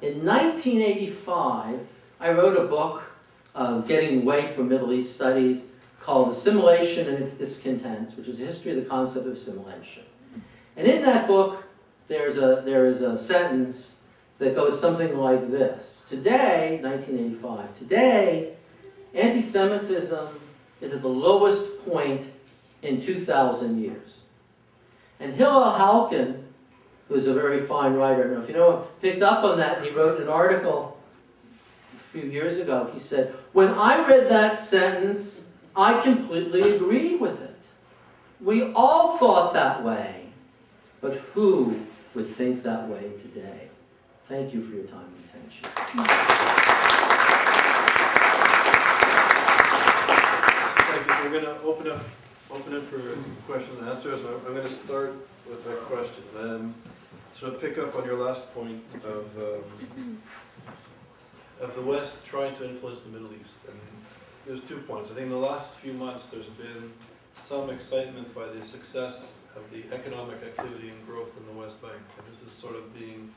In 1985, I wrote a book, uh, Getting Away from Middle East Studies, called Assimilation and Its Discontents, which is a history of the concept of assimilation. And in that book, there's a, there is a sentence that goes something like this. Today, 1985, today, anti-Semitism is at the lowest point in 2,000 years. And Hillel Halkin, who's a very fine writer, I don't know if you know him, picked up on that he wrote an article few years ago. He said, when I read that sentence, I completely agreed with it. We all thought that way, but who would think that way today? Thank you for your time and attention. Thank you. So we're gonna open up, open it for questions and answers. I'm I'm gonna start with a question. Um, Sort of pick up on your last point of, um, of the West trying to influence the Middle East. And there's two points. I think in the last few months, there's been some excitement by the success of the economic activity and growth in the West Bank. And this is sort of being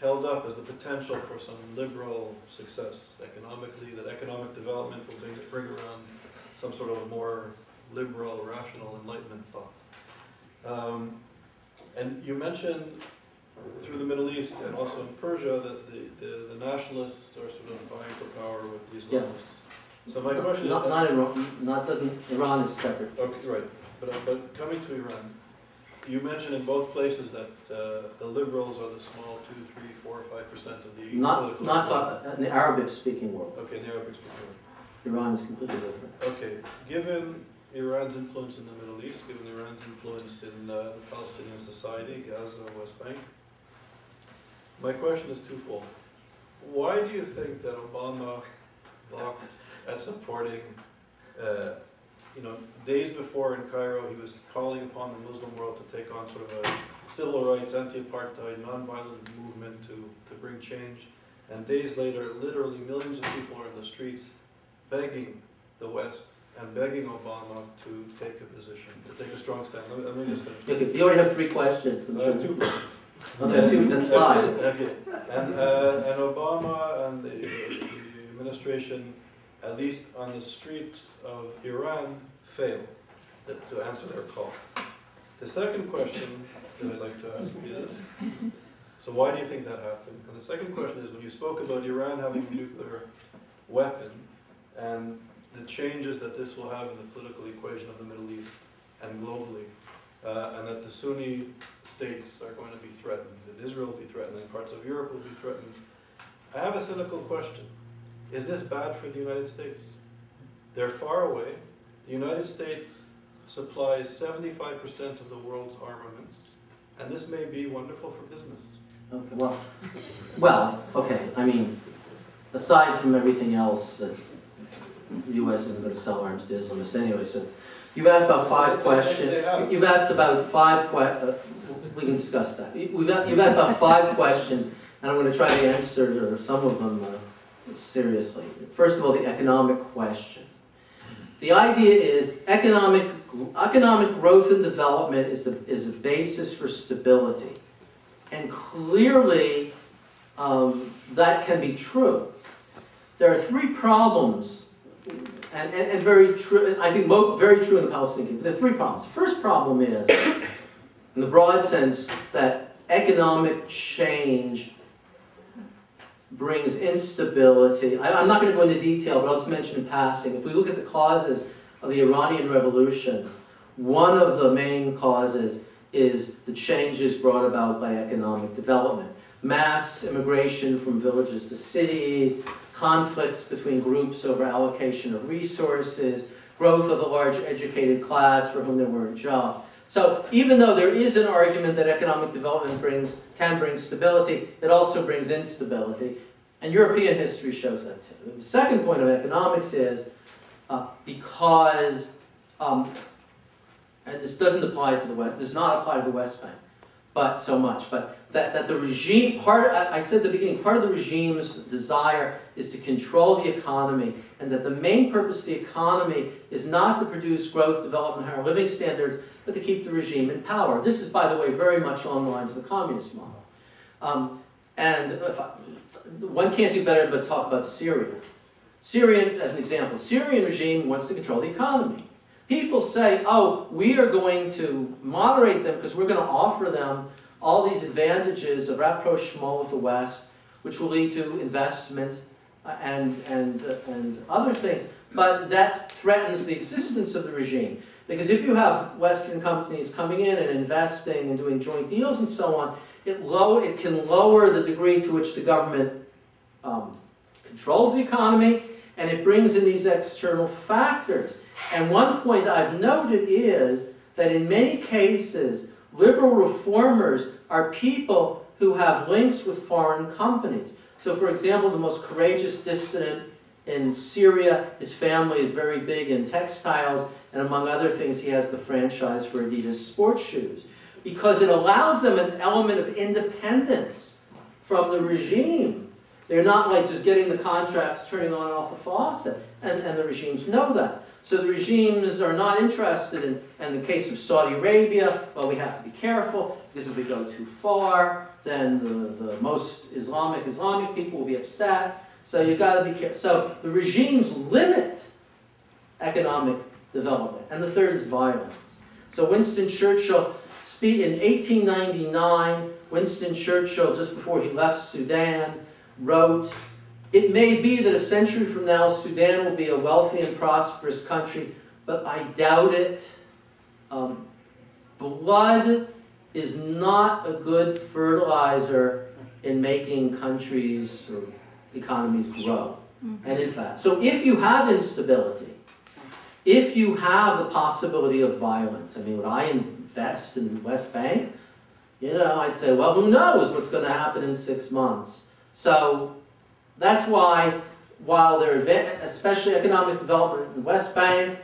held up as the potential for some liberal success economically, that economic development will bring, bring around some sort of more liberal, rational enlightenment thought. Um, and you mentioned through the Middle East and also in Persia that the, the, the nationalists are sort of vying for power with the Yeah. Islamists. So my question is. Not, not Iran, not, doesn't, Iran is separate. Okay, right, but, uh, but coming to Iran, you mentioned in both places that uh, the liberals are the small two, three, four, five percent of the Not, not talk, in the Arabic-speaking world. Okay, in the Arabic speaking world. Iran is completely different. Okay, given Iran's influence in the Middle East, given Iran's influence in uh, the Palestinian society, Gaza, West Bank, my question is twofold. Why do you think that Obama balked at supporting, uh, you know, days before in Cairo, he was calling upon the Muslim world to take on sort of a civil rights, anti-apartheid, non-violent movement to, to bring change, and days later, literally millions of people are in the streets begging the West and begging Obama to take a position, to take a strong stand. Let me, let me just finish. You already have three questions. Have two. Oh, there are two, that's five. <laughs> Okay, and, uh, and Obama and the, the administration, at least on the streets of Iran, failed to answer their call. The second question that I'd like to ask is, so why do you think that happened? And the second question is, when you spoke about Iran having a nuclear weapon and the changes that this will have in the political equation of the Middle East and globally, uh, and that the Sunni states are going to be threatened, that Israel will be threatened, and parts of Europe will be threatened. I have a cynical question. Is this bad for the United States? They're far away. The United States supplies 75% of the world's armaments, and this may be wonderful for business. Okay, well, well, okay, I mean, aside from everything else, the US isn't gonna sell arms to Islamists anyway, so you've asked about five questions. You've asked about five que, uh, we can discuss that. You- We've, got- you've asked about five <laughs> questions, and I'm gonna try to answer some of them uh, seriously. First of all, the economic question. The idea is economic, economic growth and development is the, is the basis for stability. And clearly, um, that can be true. There are three problems, and, and, and very true, I think very true in the Palestinian community. There are three problems. The first problem is, in the broad sense, that economic change brings instability. I, I'm not going to go into detail, but I'll just mention in passing. If we look at the causes of the Iranian Revolution, one of the main causes is the changes brought about by economic development. Mass immigration from villages to cities, conflicts between groups over allocation of resources, growth of a large educated class for whom there weren't jobs. So even though there is an argument that economic development brings, can bring stability, it also brings instability. And European history shows that too. The second point of economics is uh, because, um, and this doesn't apply to the West, does not apply to the West Bank, but so much, but that, that the regime, part, I said at the beginning, part of the regime's desire is to control the economy, and that the main purpose of the economy is not to produce growth, development, higher living standards, but to keep the regime in power. This is, by the way, very much along the lines of the communist model. Um, and I, one can't do better but talk about Syria. Syrian, as an example, Syrian regime wants to control the economy. People say, oh, we are going to moderate them because we're going to offer them all these advantages of rapprochement with the West, which will lead to investment uh, and, and, uh, and other things. But that threatens the existence of the regime. Because if you have Western companies coming in and investing and doing joint deals and so on, it, low, it can lower the degree to which the government um, controls the economy and it brings in these external factors. And one point I've noted is that in many cases, liberal reformers are people who have links with foreign companies. So, for example, the most courageous dissident in Syria, his family is very big in textiles, and among other things, he has the franchise for Adidas sports shoes. Because it allows them an element of independence from the regime. They're not like just getting the contracts, turning on and off the faucet, and, and the regimes know that. So the regimes are not interested in, in the case of Saudi Arabia, well, we have to be careful, because if we go too far, then the, the most Islamic Islamic people will be upset. So you've got to be careful. So the regimes limit economic development. And the third is violence. So Winston Churchill, speak in 1899, Winston Churchill, just before he left Sudan, wrote, It may be that a century from now Sudan will be a wealthy and prosperous country, but I doubt it. Um, blood is not a good fertilizer in making countries or economies grow. And in fact, so if you have instability, if you have the possibility of violence, I mean, would I invest in the West Bank? You know, I'd say, well, who knows what's going to happen in six months? So that's why, while there are, especially economic development in the West Bank,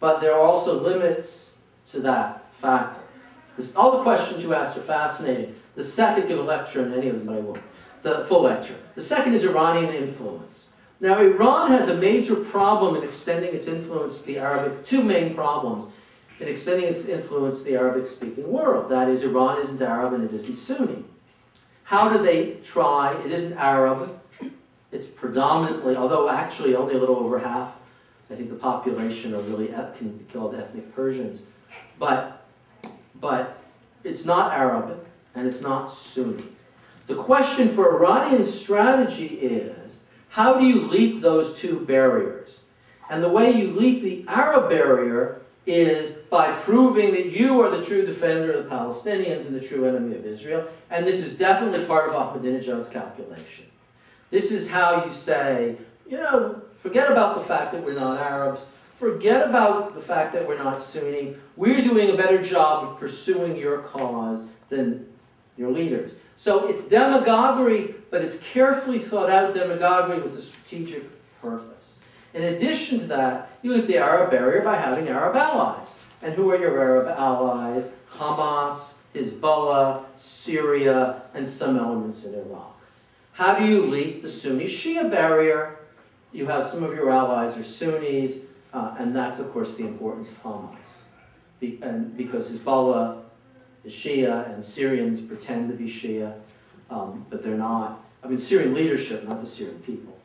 but there are also limits to that factor. This, all the questions you asked are fascinating. The second, give a lecture on any of them, I won't. The full lecture. The second is Iranian influence. Now, Iran has a major problem in extending its influence to the Arabic, two main problems in extending its influence to the Arabic speaking world. That is, Iran isn't Arab and it isn't Sunni. How do they try? It isn't Arab, it's predominantly, although actually only a little over half, I think the population are really can be called ethnic Persians. But, but it's not Arabic and it's not Sunni. The question for Iranian strategy is how do you leap those two barriers? And the way you leap the Arab barrier is by proving that you are the true defender of the Palestinians and the true enemy of Israel. And this is definitely part of Ahmadinejad's calculation. This is how you say, you know, forget about the fact that we're not Arabs. Forget about the fact that we're not Sunni. We're doing a better job of pursuing your cause than your leaders. So it's demagoguery, but it's carefully thought out demagoguery with a strategic purpose. In addition to that, you leap the Arab barrier by having Arab allies. And who are your Arab allies? Hamas, Hezbollah, Syria, and some elements in Iraq. How do you leap the Sunni Shia barrier? You have some of your allies are Sunnis, uh, and that's, of course, the importance of Hamas. Be and because Hezbollah is Shia, and Syrians pretend to be Shia, um, but they're not. I mean Syrian leadership, not the Syrian people.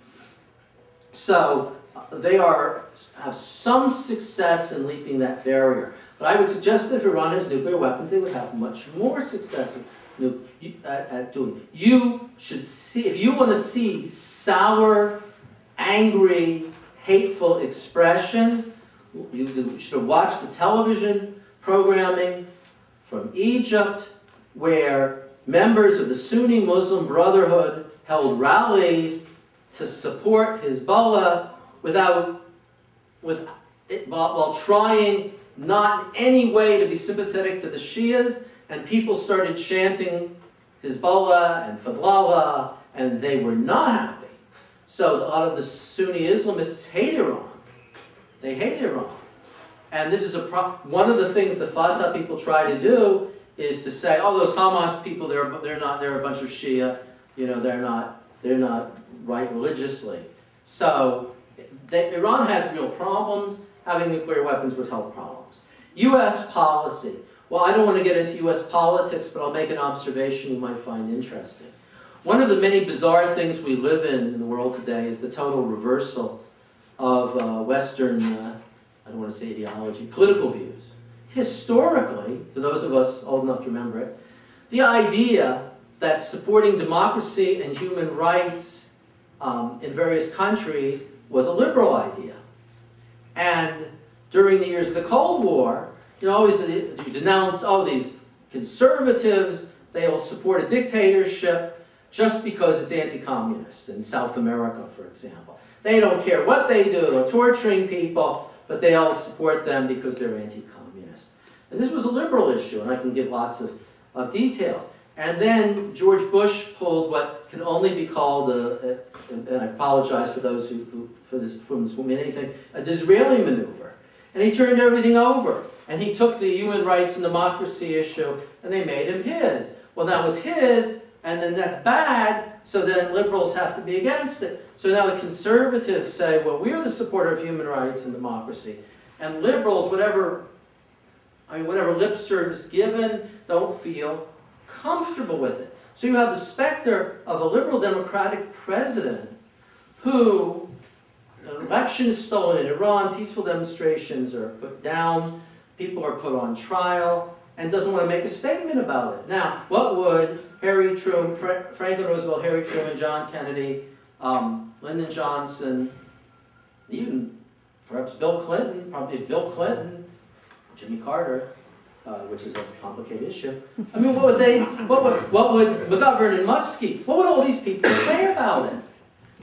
So uh, they are have some success in leaping that barrier. But I would suggest that if Iran has nuclear weapons, they would have much more success in, at, at doing. You should see if you want to see sour, angry, hateful expressions. You should watch the television programming from Egypt, where members of the Sunni Muslim Brotherhood held rallies to support Hezbollah without, with, while trying not in any way to be sympathetic to the Shias, and people started chanting Hezbollah and Fadlallah, and they were not happy. So a lot of the Sunni Islamists hate Iran. They hate Iran. And this is a one of the things the Fatah people try to do is to say, oh, those Hamas people, they're, they're not, they're a bunch of Shia, you know, they're not, they're not right religiously. So Iran has real problems. Having nuclear weapons would help problems. U.S. policy. Well, I don't want to get into U.S. politics, but I'll make an observation you might find interesting. One of the many bizarre things we live in in the world today is the total reversal of uh, Western uh, I don't want to say ideology, political views. Historically, for those of us old enough to remember it, the idea that supporting democracy and human rights um, in various countries was a liberal idea. And during the years of the Cold War, you know, always you denounce, all these conservatives, they will support a dictatorship just because it's anti-communist in South America, for example. They don't care what they do, they're torturing people, but they all support them because they're anti-communist. And this was a liberal issue, and I can give lots of, of details. And then George Bush pulled what can only be called, a, a, and I apologize for those who, who for this, this mean anything, a Disraeli maneuver. And he turned everything over. And he took the human rights and democracy issue, and they made him his. Well, that was his, and then that's bad, so then liberals have to be against it. So now the conservatives say, well, we're the supporter of human rights and democracy. And liberals, whatever, I mean, whatever lip service given, don't feel comfortable with it. So you have the specter of a liberal democratic president who, uh, an election is stolen in Iran, peaceful demonstrations are put down, people are put on trial, and doesn't want to make a statement about it. Now, what would Harry Truman, Franklin Roosevelt, Harry Truman, John Kennedy, um, Lyndon Johnson, even perhaps Bill Clinton, probably Bill Clinton, Jimmy Carter, uh, which is a complicated issue. I mean, what would they, what would, what would McGovern and Muskie, what would all these people say about it?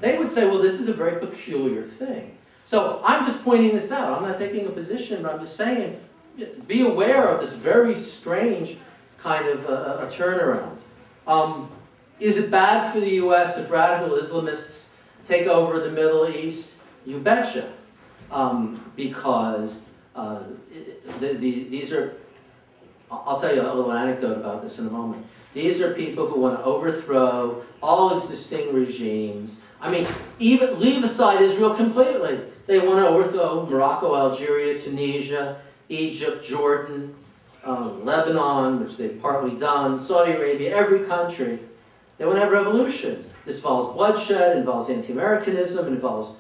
They would say, well, this is a very peculiar thing. So I'm just pointing this out. I'm not taking a position, but I'm just saying, be aware of this very strange kind of uh, a turnaround. Um, is it bad for the U.S. if radical Islamists take over the Middle East? You betcha. Um, because uh, the, the, these are, I'll tell you a little anecdote about this in a moment. These are people who want to overthrow all existing regimes. I mean, even leave aside Israel completely. They want to overthrow Morocco, Algeria, Tunisia, Egypt, Jordan, uh, Lebanon, which they've partly done, Saudi Arabia, every country. They want to have revolutions. This involves bloodshed, involves anti-Americanism, involves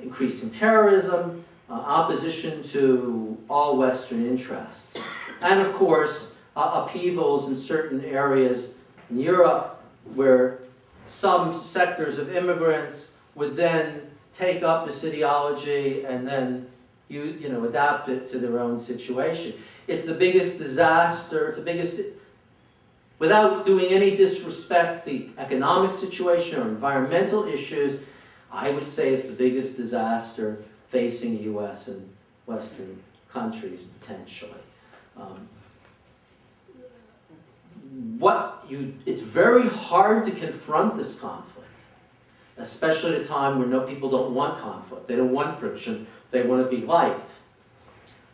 increasing terrorism, uh, opposition to all Western interests. And of course, uh, upheavals in certain areas in Europe where some sectors of immigrants would then take up this ideology and then you, you know, adapt it to their own situation. It's the biggest disaster, it's the biggest, without doing any disrespect the economic situation or environmental issues, I would say it's the biggest disaster facing U.S. and Western countries potentially. Um, what you, it's very hard to confront this conflict, especially at a time where no people don't want conflict. They don't want friction. They want to be liked.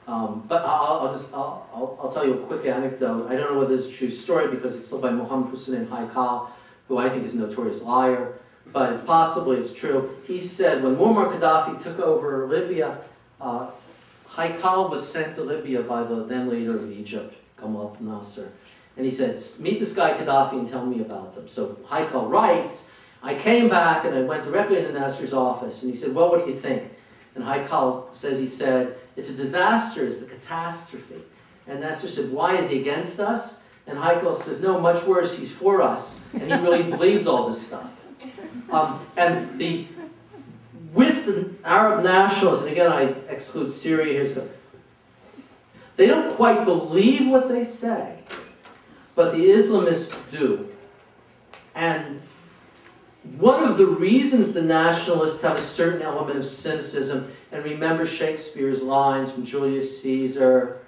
Um, but I'll, I'll just I'll, I'll, I'll, tell you a quick anecdote. I don't know whether it's a true story because it's told by Mohammed Hussein Haikal, who I think is a notorious liar, but it's possibly it's true. He said when Muammar Gaddafi took over Libya, uh, Haikal was sent to Libya by the then leader of Egypt, Gamal Nasser. And he said, meet this guy Gaddafi and tell me about them. So Haikal writes, I came back and I went directly into Nasser's office, and he said, well, what do you think? And Haikal says he said, it's a disaster, it's the catastrophe. And Nasser said, why is he against us? And Haikal says, no, much worse, he's for us. And he really believes all this stuff. Um, and the, with the Arab nationalists, and again I exclude Syria, here's the, they don't quite believe what they say, but the Islamists do. And one of the reasons the nationalists have a certain element of cynicism, and remember Shakespeare's lines from Julius Caesar,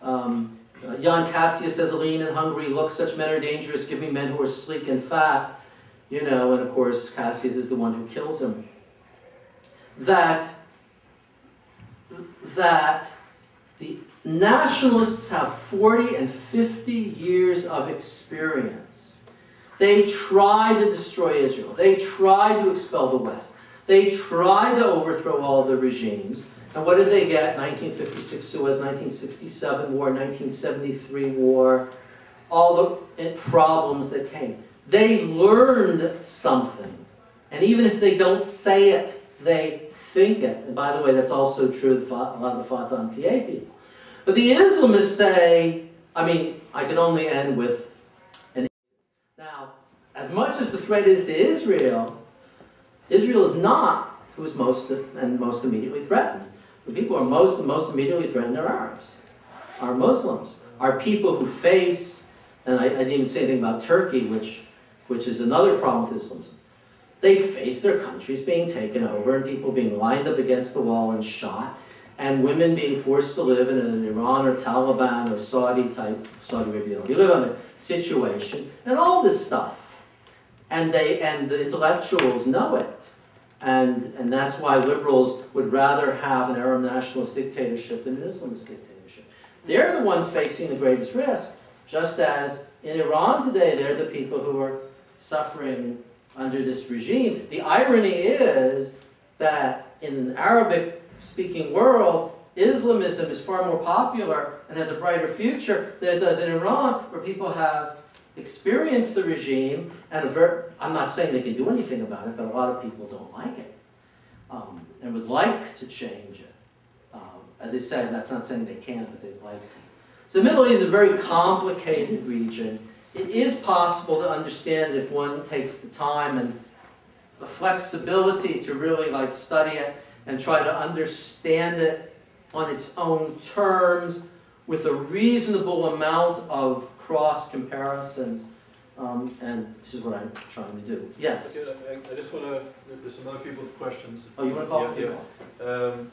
um, uh, Jan Cassius says, lean and hungry, look, such men are dangerous, give me men who are sleek and fat. You know, and of course, Cassius is the one who kills him. That, that the nationalists have 40 and 50 years of experience. They tried to destroy Israel. They tried to expel the West. They tried to overthrow all the regimes. And what did they get? 1956 Suez, 1967 war, 1973 war, all the eh, problems that came. They learned something. And even if they don't say it, they think it. And by the way, that's also true of a lot of the Fatah and PA people. But the Islamists say, I mean, I can only end with as much as the threat is to Israel, Israel is not who's most and most immediately threatened. The people who are most and most immediately threatened are Arabs, are Muslims, are people who face, and I, I didn't even say anything about Turkey, which which is another problem with Islam. They face their countries being taken over and people being lined up against the wall and shot, and women being forced to live in an Iran or Taliban or Saudi type, Saudi Arabia. You live on a situation, and all this stuff. And they and the intellectuals know it. And, and that's why liberals would rather have an Arab nationalist dictatorship than an Islamist dictatorship. They're the ones facing the greatest risk, just as in Iran today, they're the people who are suffering under this regime. The irony is that in the Arabic-speaking world, Islamism is far more popular and has a brighter future than it does in Iran, where people have experienced the regime, and avert, I'm not saying they can do anything about it, but a lot of people don't like it um, and would like to change it. Um, as I said, that's not saying they can, but they'd like to. So the Middle East is a very complicated region. It is possible to understand if one takes the time and the flexibility to really like study it and try to understand it on its own terms with a reasonable amount of cross comparisons. Um, and this is what I'm trying to do. Yes? Okay, I, I just want to, there's some other people with questions. Oh, you want to call? Yeah, yeah. Um,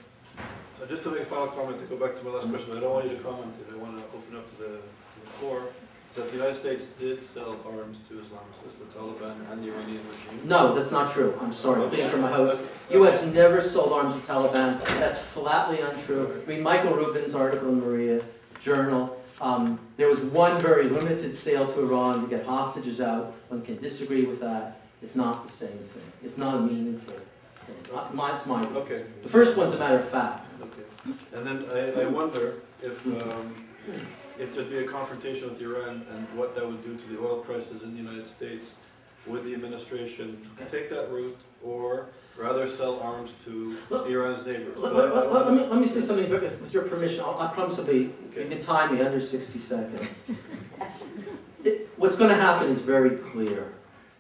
so just to make a final comment, to go back to my last question, I don't want you to comment I want to open up to the, to the. Is that the United States did sell arms to Islamists, the Taliban and the Iranian regime? No, that's not true. I'm sorry. Please, from my host. U.S. never sold arms to Taliban. That's flatly untrue. Read Michael Rubin's article in MERIA Journal. Um, there was one very limited sale to Iran to get hostages out. One can disagree with that. It's not the same thing. It's not a meaningful thing. Mine's my Okay. The first one's a matter of fact. Okay. And then I, I wonder if, um, if there'd be a confrontation with Iran and what that would do to the oil prices in the United States, would the administration Okay. take that route or rather sell arms to Look, Iran's neighbors? Let, let- let- let me, let me say something, if- with your permission, I'll- I promise I'll be, you Okay. can time me under 60 seconds. It- What's going to happen is very clear.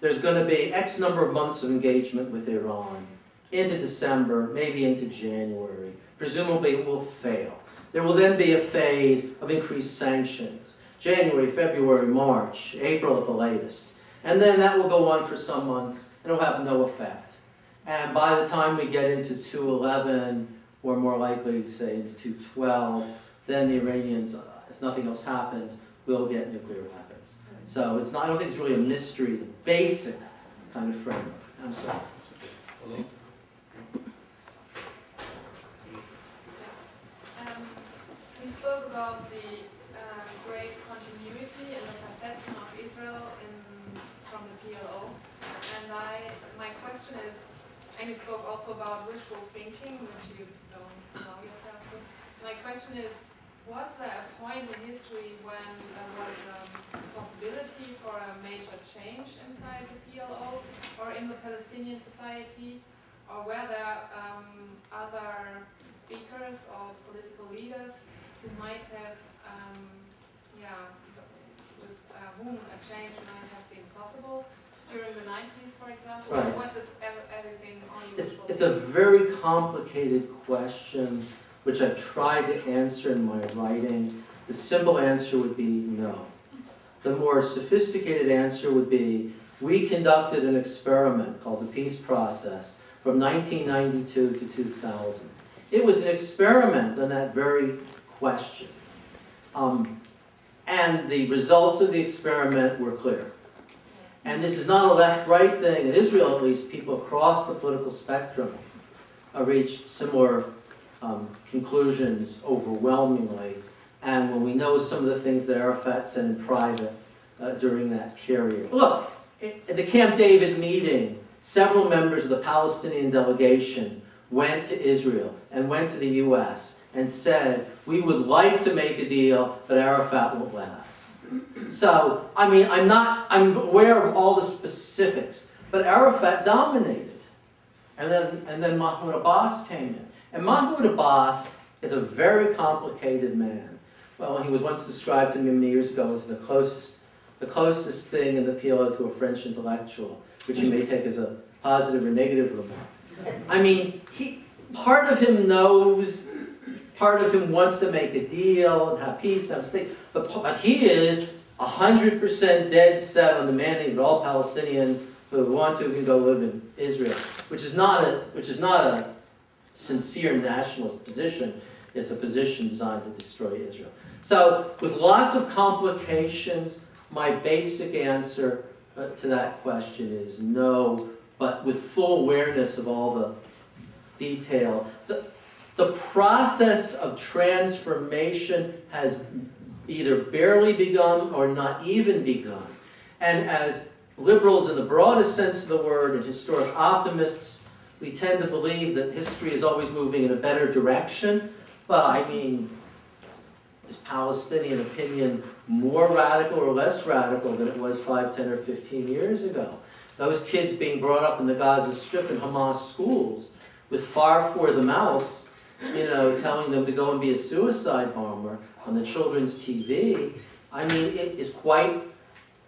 There's going to be X number of months of engagement with Iran, into December, maybe into January. Presumably it will fail. There will then be a phase of increased sanctions, January, February, March, April at the latest. And then that will go on for some months, and it will have no effect. And by the time we get into 211, or more likely to say into 212, then the Iranians, uh, if nothing else happens, will get nuclear weapons. So it's not, I don't think it's really a mystery, the basic kind of framework. I'm sorry. Hello? Um, we spoke about the uh, great continuity and the perception of Israel in, from the PLO. And I, my question is, and you spoke also about wishful thinking, which you don't know yourself with. My question is, was there a point in history when there was a possibility for a a major change inside the PLO or in the Palestinian society? Or were there um, other speakers or political leaders who might have, um, yeah, with uh, whom a change might have been possible during the 90s, for example? Right. Was this everything only It's, it's a very complicated question, which I've tried to answer in my writing. The simple answer would be no. The more sophisticated answer would be, we conducted an experiment called the peace process from 1992 to 2000. It was an experiment on that very question. Um, and the results of the experiment were clear. And this is not a left-right thing. In Israel, at least, people across the political spectrum reached similar um, conclusions overwhelmingly. And when we know some of the things that Arafat said in private uh, during that period. Look, at the Camp David meeting, several members of the Palestinian delegation went to Israel and went to the U.S. and said, we would like to make a deal, but Arafat won't let us. So, I mean, I'm not, I'm aware of all the specifics, but Arafat dominated. And then, and then Mahmoud Abbas came in. And Mahmoud Abbas is a very complicated man. Well, he was once described to me many years ago as the closest, the closest thing in the PLO to a French intellectual, which you may take as a positive or negative remark. I mean, he, part of him knows, part of him wants to make a deal and have peace and have a state, but, but he is 100% dead set on demanding that all Palestinians who want to can go live in Israel, which is not a, which is not a sincere nationalist position. It's a position designed to destroy Israel. So, with lots of complications, my basic answer uh, to that question is no, but with full awareness of all the detail. The, the process of transformation has either barely begun or not even begun. And as liberals in the broadest sense of the word and historic optimists, we tend to believe that history is always moving in a better direction. But I mean, is Palestinian opinion more radical or less radical than it was 5, 10, or 15 years ago? Those kids being brought up in the Gaza Strip in Hamas schools with Farfour the mouse, you know, telling them to go and be a suicide bomber on the children's TV. I mean, it is quite.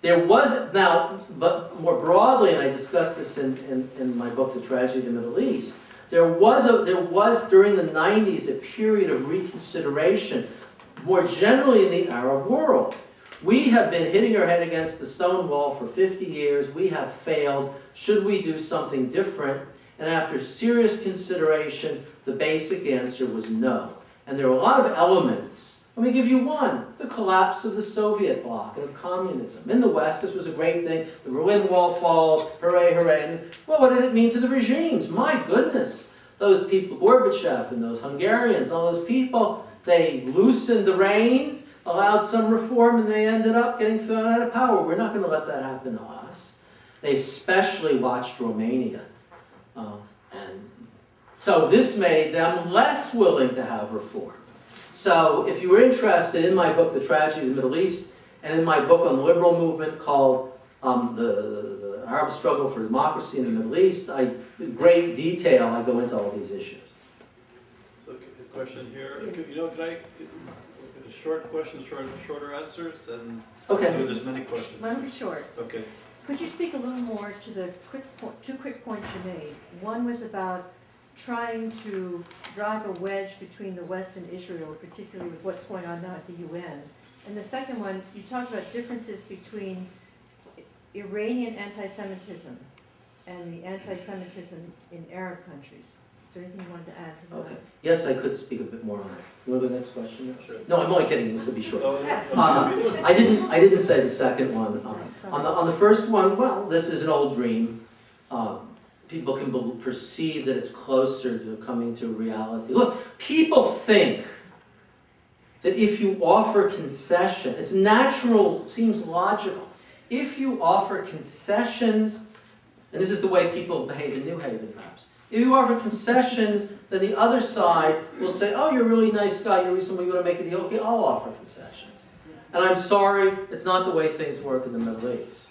There was now, but more broadly, and I discussed this in, in, in my book, The Tragedy of the Middle East. There was a there was during the 90s a period of reconsideration, more generally in the Arab world. We have been hitting our head against the stone wall for 50 years. We have failed. Should we do something different? And after serious consideration, the basic answer was no. And there are a lot of elements. Let me give you one the collapse of the Soviet bloc and of communism. In the West, this was a great thing. The Berlin Wall falls, hooray, hooray. Well, what did it mean to the regimes? My goodness. Those people, Gorbachev and those Hungarians, and all those people, they loosened the reins, allowed some reform, and they ended up getting thrown out of power. We're not going to let that happen to us. They especially watched Romania. Uh, and so this made them less willing to have reform. So if you were interested in my book, The Tragedy of the Middle East, and in my book on the liberal movement called um, the, the, the Arab Struggle for Democracy in the Middle East, I, in great detail, I go into all these issues. So, okay, a question here, Yes. you know, can I, short questions, short, shorter answers, and Okay. do this many questions? Mine will be short. Okay, Could you speak a little more to the quick, two quick points you made? One was about trying to drive a wedge between the West and Israel, particularly with what's going on now at the UN. And the second one, you talked about differences between Iranian anti-Semitism and the anti-Semitism in Arab countries. Is there anything you wanted to add to that? Okay. Yes, I could speak a bit more on that. You want to go next question? sure. No, I'm only kidding. This will be short. Uh. I didn't. I didn't say the second one. Uh, On the, on the first one, well, this is an old dream. Um, people can perceive that it's closer to coming to reality. Look, people think that if you offer concession, it's natural, seems logical. If you offer concessions, and this is the way people behave in New Haven, perhaps. If you offer concessions, then the other side will say, oh, you're a really nice guy, you're reasonable, you want to make a deal, okay, I'll offer concessions. And I'm sorry, it's not the way things work in the Middle East.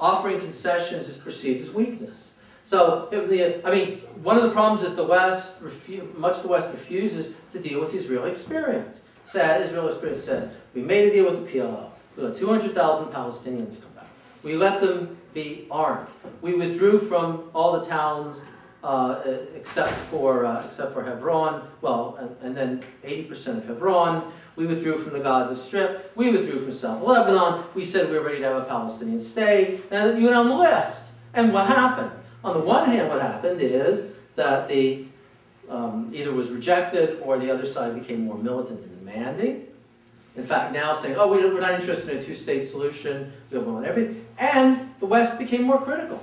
Offering concessions is perceived as weakness. So, the, I mean, one of the problems is the West, much of the West refuses to deal with Israeli experience. Said, Israel experience says, we made a deal with the PLO. We let 200,000 Palestinians come back. We let them be armed. We withdrew from all the towns uh, except for uh, except for Hebron. Well, and, and then 80% of Hebron. We withdrew from the Gaza Strip. We withdrew from South Lebanon. We said we were ready to have a Palestinian state. And you went on the list. And what happened? On the one hand, what happened is that the um, either was rejected or the other side became more militant and demanding. In fact, now saying, oh, we- we're not interested in a two-state solution, we want everything. And the West became more critical.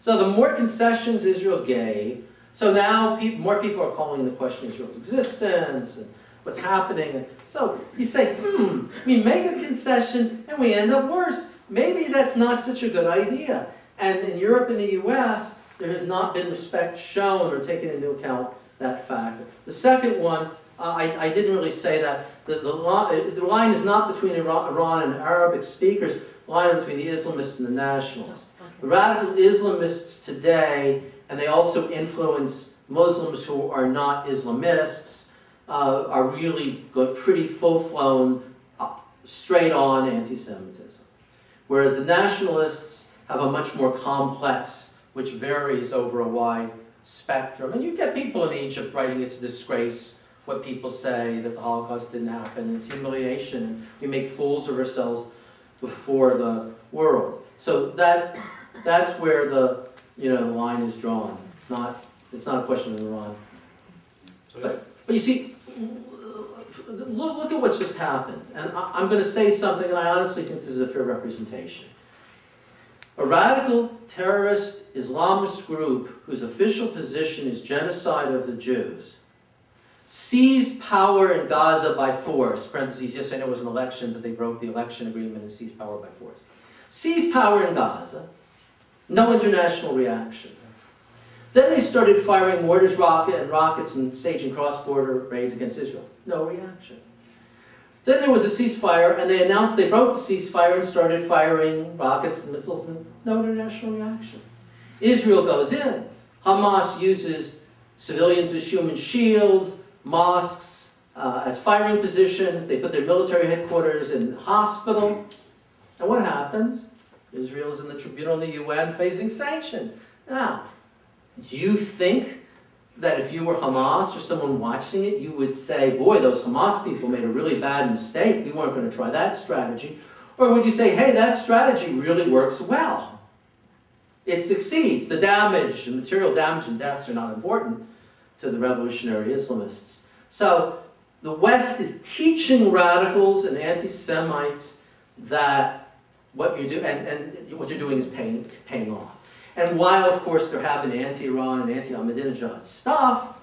So the more concessions Israel gave, so now peop more people are calling into question Israel's existence and what's happening. And so you say, hmm, we make a concession and we end up worse. Maybe that's not such a good idea. And in Europe and the US, there has not been respect shown or taken into account that fact. The second one, uh, I, I didn't really say that. The, the, li- the line is not between Iran, Iran and Arabic speakers, the line between the Islamists and the nationalists. The radical Islamists today, and they also influence Muslims who are not Islamists, uh, are really good, pretty full-flown, uh, straight-on anti-Semitism. Whereas the nationalists have a much more complex, which varies over a wide spectrum. And you get people in Egypt writing it's a disgrace what people say, that the Holocaust didn't happen, it's humiliation, we make fools of ourselves before the world. So that's, that's where the, you know, the line is drawn. Not, it's not a question of Iran. So But, but you see, look, look at what's just happened. And I, I'm going to say something, and I honestly think this is a fair representation. A radical terrorist Islamist group whose official position is genocide of the Jews seized power in Gaza by force. Parentheses, yes, I know it was an election, but they broke the election agreement and seized power by force. Seized power in Gaza, no international reaction. Then they started firing mortars, rocket, and rockets and staging cross-border raids against Israel. No reaction. Then there was a ceasefire, and they announced they broke the ceasefire and started firing rockets and missiles, and no international reaction. Israel goes in. Hamas uses civilians as human shields, mosques uh, as firing positions. They put their military headquarters in hospital. And what happens? Israel's in the tribunal in the UN facing sanctions. Now, do you think that if you were Hamas or someone watching it, you would say, boy, those Hamas people made a really bad mistake. We weren't going to try that strategy. Or would you say, hey, that strategy really works well? It succeeds. The damage, the material damage and deaths are not important to the revolutionary Islamists. So the West is teaching radicals and anti-Semites that what you do and, and what you're doing is paying, paying off. And while, of course, they're having anti-Iran and anti-Ahmadinejad stuff,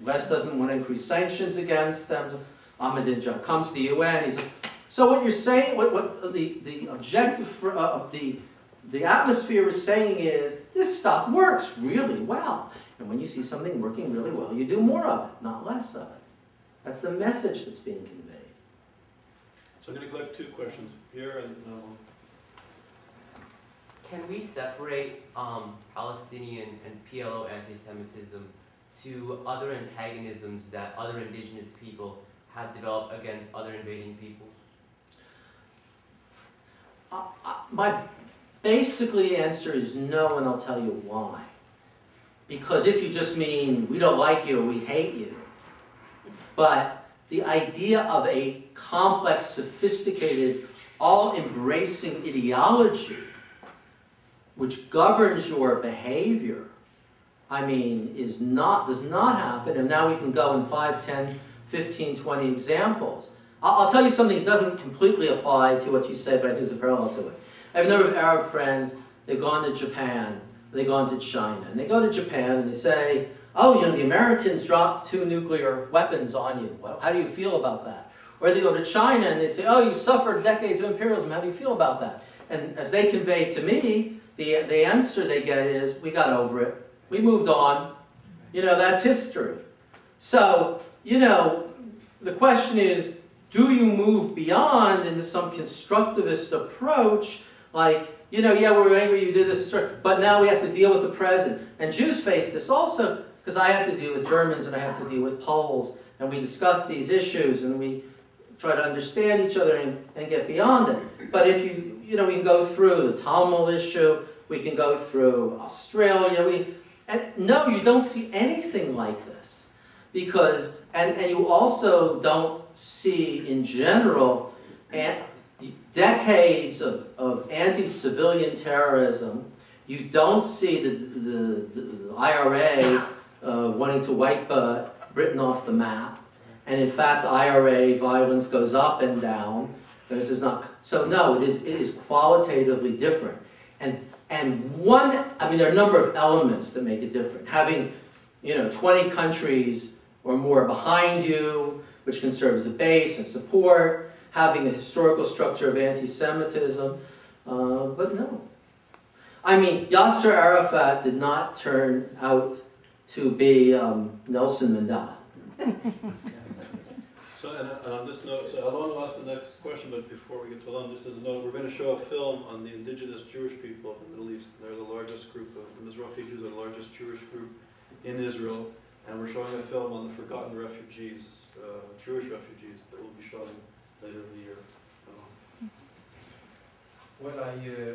West doesn't want to increase sanctions against them. Ahmadinejad comes to the UN. He's like, so what you're saying, what, what the, the objective for, uh, of the, the atmosphere is saying is, this stuff works really well. And when you see something working really well, you do more of it, not less of it. That's the message that's being conveyed. So I'm going to collect two questions here and uh, Can we separate um, Palestinian and PLO anti-Semitism to other antagonisms that other indigenous people have developed against other invading peoples? Uh, uh, my basically answer is no, and I'll tell you why. Because if you just mean we don't like you or we hate you, but the idea of a complex, sophisticated, all-embracing ideology which governs your behavior, I mean, is not, does not happen, and now we can go in 5, 10, 15, 20 examples. I'll, I'll tell you something that doesn't completely apply to what you said, but I think there's a parallel to it. I have a number of Arab friends, they've gone to Japan, they've gone to China, and they go to Japan and they say, oh, you know, the Americans dropped two nuclear weapons on you. Well, how do you feel about that? Or they go to China and they say, oh, you suffered decades of imperialism. How do you feel about that? And as they convey to me, the, the answer they get is, we got over it. We moved on. You know, that's history. So, you know, the question is, do you move beyond into some constructivist approach, like, you know, yeah, we're angry you did this, but now we have to deal with the present. And Jews face this also, because I have to deal with Germans and I have to deal with Poles, and we discuss these issues and we try to understand each other and, and get beyond it. But if you, you know, we can go through the Tamil issue, we can go through Australia, we, and no, you don't see anything like this. Because, and, and you also don't see in general decades of, of anti-civilian terrorism. You don't see the, the, the IRA uh, wanting to wipe uh, Britain off the map. And in fact, IRA violence goes up and down. This is not, so no, it is, it is qualitatively different. And, and one, I mean, there are a number of elements that make it different. Having, you know, 20 countries or more behind you, which can serve as a base and support, having a historical structure of anti-Semitism, uh, but no. I mean, Yasser Arafat did not turn out to be um, Nelson Mandela. <laughs> So, and and on this note, so Alon will ask the next question, but before we get to Alon, just as a note, we're gonna show a film on the indigenous Jewish people of the Middle East. They're the largest group of, the Mizrahi Jews are the largest Jewish group in Israel. And we're showing a film on the forgotten refugees, uh, Jewish refugees, that will be shown later in the year. Well, I uh,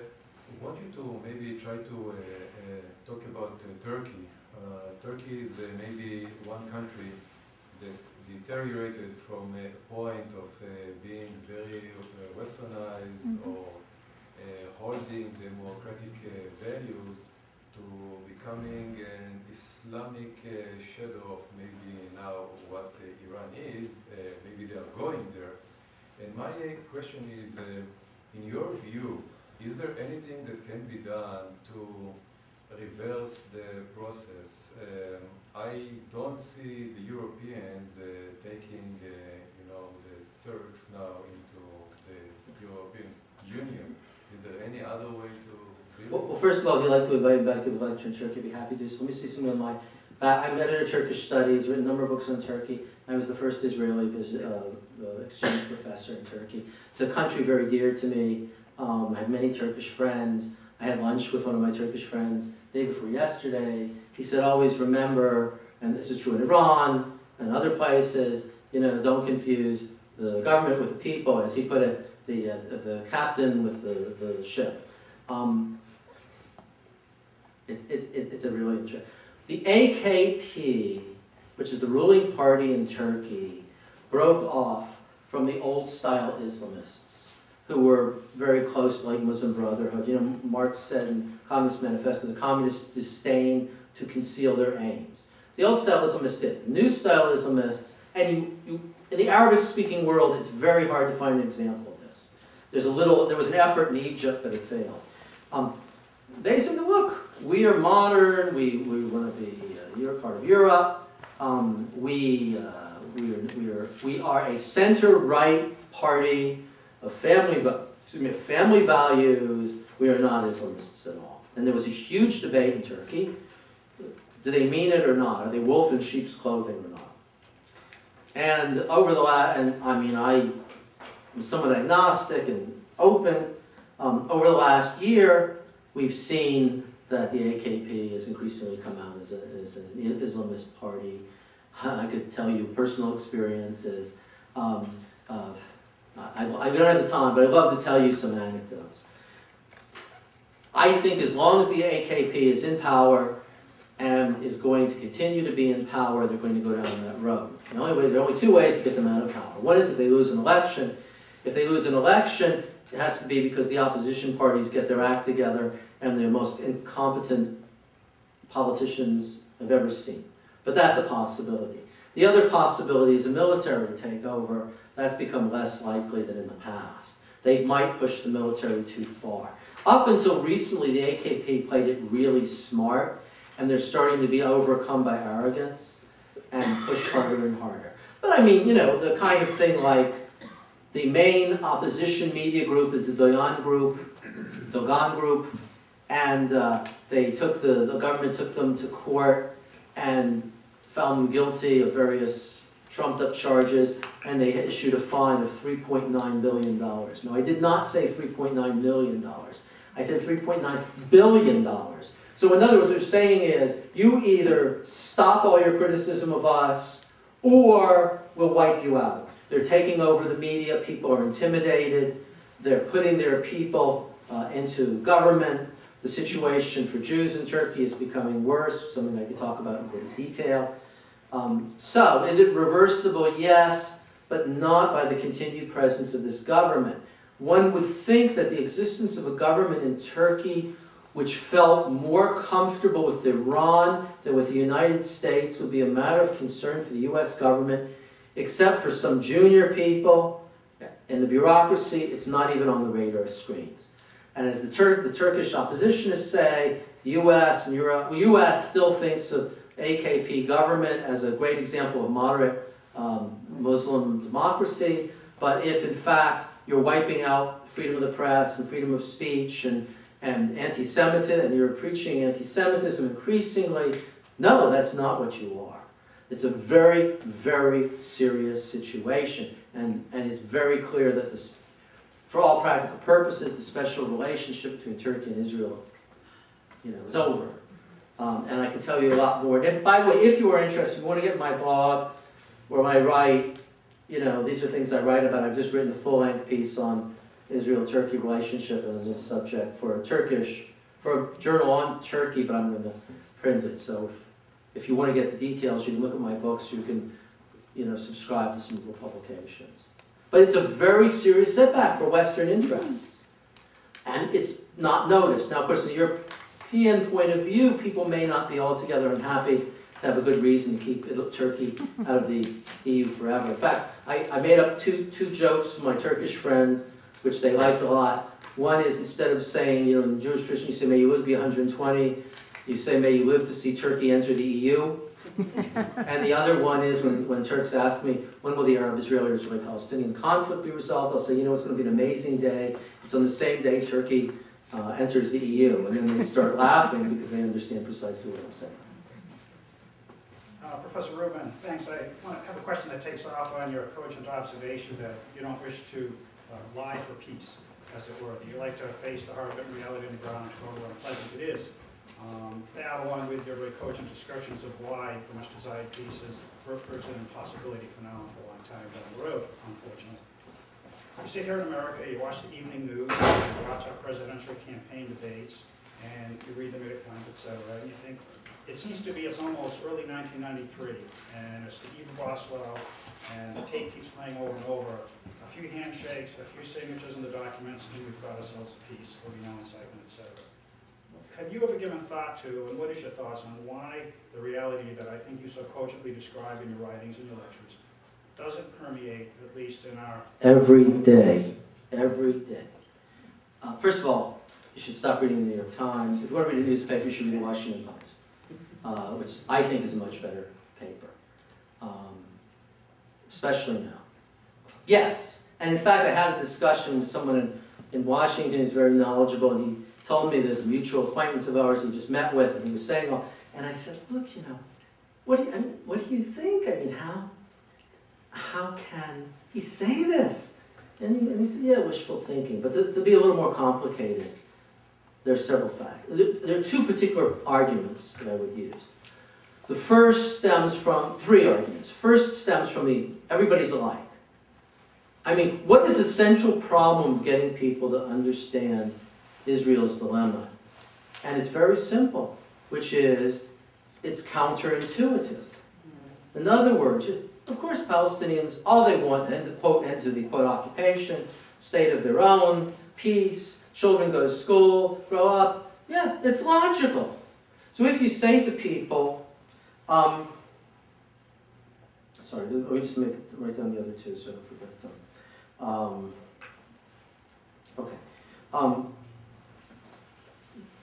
want you to maybe try to uh, uh, talk about uh, Turkey. Uh, Turkey is maybe one country that deteriorated from a point of uh, being very uh, westernized Mhm. or uh, holding democratic uh, values to becoming an Islamic uh, shadow of maybe now what uh, Iran is. Uh, maybe they are going there. And my question is, in your view, is there anything that can be done to reverse the process? Um, I don't see the Europeans uh, taking, uh, you know, the Turks now into the European Union. Is there any other way to Well, well, first of all, if you'd like to invite me back to Turkey, I'd be happy to so. Let me see some of my, uh, I'm editor of Turkish Studies, written a number of books on Turkey. I was the first Israeli visit, uh, uh, exchange professor in Turkey. It's a country very dear to me. Um, I have many Turkish friends. I had lunch with one of my Turkish friends day before yesterday. He said, always remember, and this is true in Iran and other places, you know, don't confuse the government with the people, as he put it, the, uh, the captain with the, the ship. Um, it, it's it's it's a really interesting. The AKP, which is the ruling party in Turkey, broke off from the old style Islamists who were very close to like Muslim Brotherhood. You know, Marx said in Communist Manifesto, the communists disdain to conceal their aims. The old style Islamists did. New style Islamists, and you, you in the Arabic speaking world, it's very hard to find an example of this. There's a little, there was an effort in Egypt, but it failed. Um, they said, look, we are modern, we, we want to be, uh, you're part of Europe, um, we, uh, we, are, we, are, we are a center-right party of family, excuse me, family values, we are not Islamists at all. And there was a huge debate in Turkey. Do they mean it or not? Are they wolf in sheep's clothing or not? And over the last, and I mean, I am somewhat agnostic and open. Um, over the last year, we've seen that the AKP has increasingly come out as, a, as an Islamist party. <laughs> I could tell you personal experiences. Um, of, I, I don't have the time, but I'd love to tell you some anecdotes. I think as long as the AKP is in power and is going to continue to be in power, they're going to go down that road. The only way, there are only two ways to get them out of power. One is if they lose an election. If they lose an election, it has to be because the opposition parties get their act together and they're the most incompetent politicians I've ever seen. But that's a possibility. The other possibility is a military takeover. That's become less likely than in the past. They might push the military too far. Up until recently, the AKP played it really smart, and they're starting to be overcome by arrogance and push harder and harder. But I mean, you know, the kind of thing like the main opposition media group is the Doyan group, Dogan group, and uh, they took the, the government took them to court and found them guilty of various trumped up charges. And they issued a fine of $3.9 billion. No, I did not say $3.9 million. I said $3.9 billion. So in other words, what they're saying is, you either stop all your criticism of us, or we'll wipe you out. They're taking over the media, people are intimidated, they're putting their people uh, into government. The situation for Jews in Turkey is becoming worse, something I could talk about in great detail. Um, so, is it reversible? Yes, but not by the continued presence of this government. One would think that the existence of a government in Turkey which felt more comfortable with Iran than with the United States would be a matter of concern for the U.S. government, except for some junior people in the bureaucracy, it's not even on the radar screens. And as the, Tur the Turkish oppositionists say, the U.S. and Europe, well, U.S. still thinks of AKP government as a great example of moderate um, Muslim democracy, but if in fact you're wiping out freedom of the press and freedom of speech and, and anti-Semitism, and you're preaching anti-Semitism increasingly, no, that's not what you are. It's a very, very serious situation, and, and it's very clear that this, for all practical purposes, the special relationship between Turkey and Israel, you know, is over. Um, and I can tell you a lot more. If, by the way, if you are interested, you want to get my blog, where I write, you know, these are things I write about. I've just written a full-length piece on Israel-Turkey relationship as a subject for a Turkish, for a journal on Turkey, but I'm going to print it. So if, if you want to get the details, you can look at my books. You can, you know, subscribe to some of the publications. But it's a very serious setback for Western interests. And it's not noticed. Now, of course, in the European point of view, people may not be altogether unhappy to have a good reason to keep Turkey out of the EU forever. In fact, I, I made up two, two jokes to my Turkish friends, which they liked a lot. One is instead of saying, you know, in the Jewish tradition, you say, may you live to be 120, you say, may you live to see Turkey enter the EU. <laughs> and the other one is when, when Turks ask me, when will the Arab-Israeli or Israeli-Palestinian conflict be resolved? I'll say, you know, it's going to be an amazing day. It's on the same day Turkey uh, enters the EU. And then they start laughing because they understand precisely what I'm saying. Uh, Professor Rubin, thanks. I have a question that takes off on your cogent observation that you don't wish to uh, lie for peace, as it were. That you like to face the hard reality on the ground, however unpleasant it is. Um, that, along with your very cogent descriptions of why the much desired peace is virtually an impossibility for now and for a long time down the road, unfortunately. You sit here in America, you watch the evening news, you watch our presidential campaign debates, and you read the New York Times, et cetera, and you think, it seems to be it's almost early 1993, and it's the eve of Oslo, and the tape keeps playing over and over. A few handshakes, a few signatures in the documents, and we've got ourselves a peace, there'll be no incitement, et. Have you ever given thought to, and what is your thoughts on why the reality that I think you so cogently describe in your writings and your lectures doesn't permeate, at least in our... Every day. Every day. Uh, first of all, you should stop reading the New York Times. If you want to read a newspaper, you should read the Washington Post, uh, which I think is a much better paper, um, especially now. Yes, and in fact, I had a discussion with someone in, in Washington who's very knowledgeable, and he told me there's a mutual acquaintance of ours he just met with, and he was saying, well, and I said, look, you know, what do you, I mean, what do you think? I mean, how, how can he say this? And he, and he said, yeah, wishful thinking. But to, to be a little more complicated, there are several facts. There, are two particular arguments that I would use. The first stems from, three arguments. First stems from the everybody's alike. I mean, what is the central problem of getting people to understand Israel's dilemma? And it's very simple, which is it's counterintuitive. In other words, of course, Palestinians, all they want, and to quote, end to the quote, occupation, state of their own, peace, children go to school, grow up. Yeah, it's logical. So if you say to people, um, sorry, let me just make, write down the other two so I don't forget them. Um, okay. Um,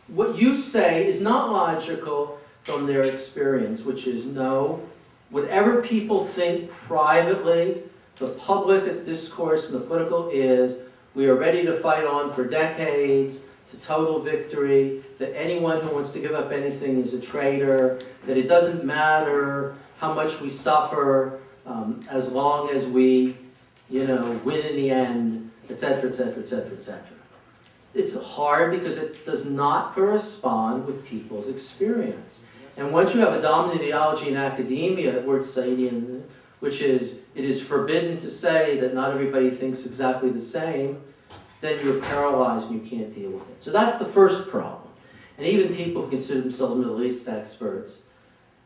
what you say is not logical from their experience, which is no, whatever people think privately, the public discourse and the political is, we are ready to fight on for decades to total victory, that anyone who wants to give up anything is a traitor, that it doesn't matter how much we suffer, um, as long as we, you know, win in the end, etc., etc., etc., cetera, et cetera, et cetera. It's hard because it does not correspond with people's experience. And once you have a dominant ideology in academia, word Saidian, which is it is forbidden to say that not everybody thinks exactly the same, then you're paralyzed and you can't deal with it. So that's the first problem. And even people who consider themselves Middle East experts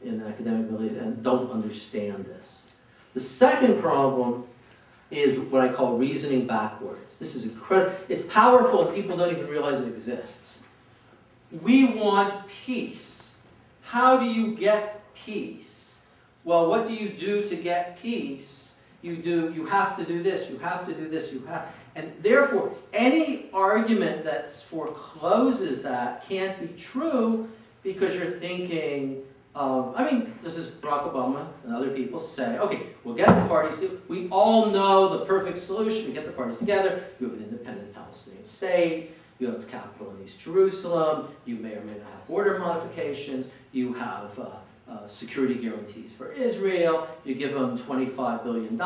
in academic Middle East and don't understand this. The second problem is what I call reasoning backwards. This is incredible. It's powerful and people don't even realize it exists. We want peace. How do you get peace? Well, what do you do to get peace? You do, you have to do this, you have to do this, you have, and therefore, any argument that forecloses that can't be true because you're thinking, um, I mean, this is Barack Obama and other people say, okay, we'll get the parties to, we all know the perfect solution. We get the parties together, you have an independent Palestinian state, you have its capital in East Jerusalem, you may or may not have border modifications, you have uh, uh, security guarantees for Israel, you give them $25 billion.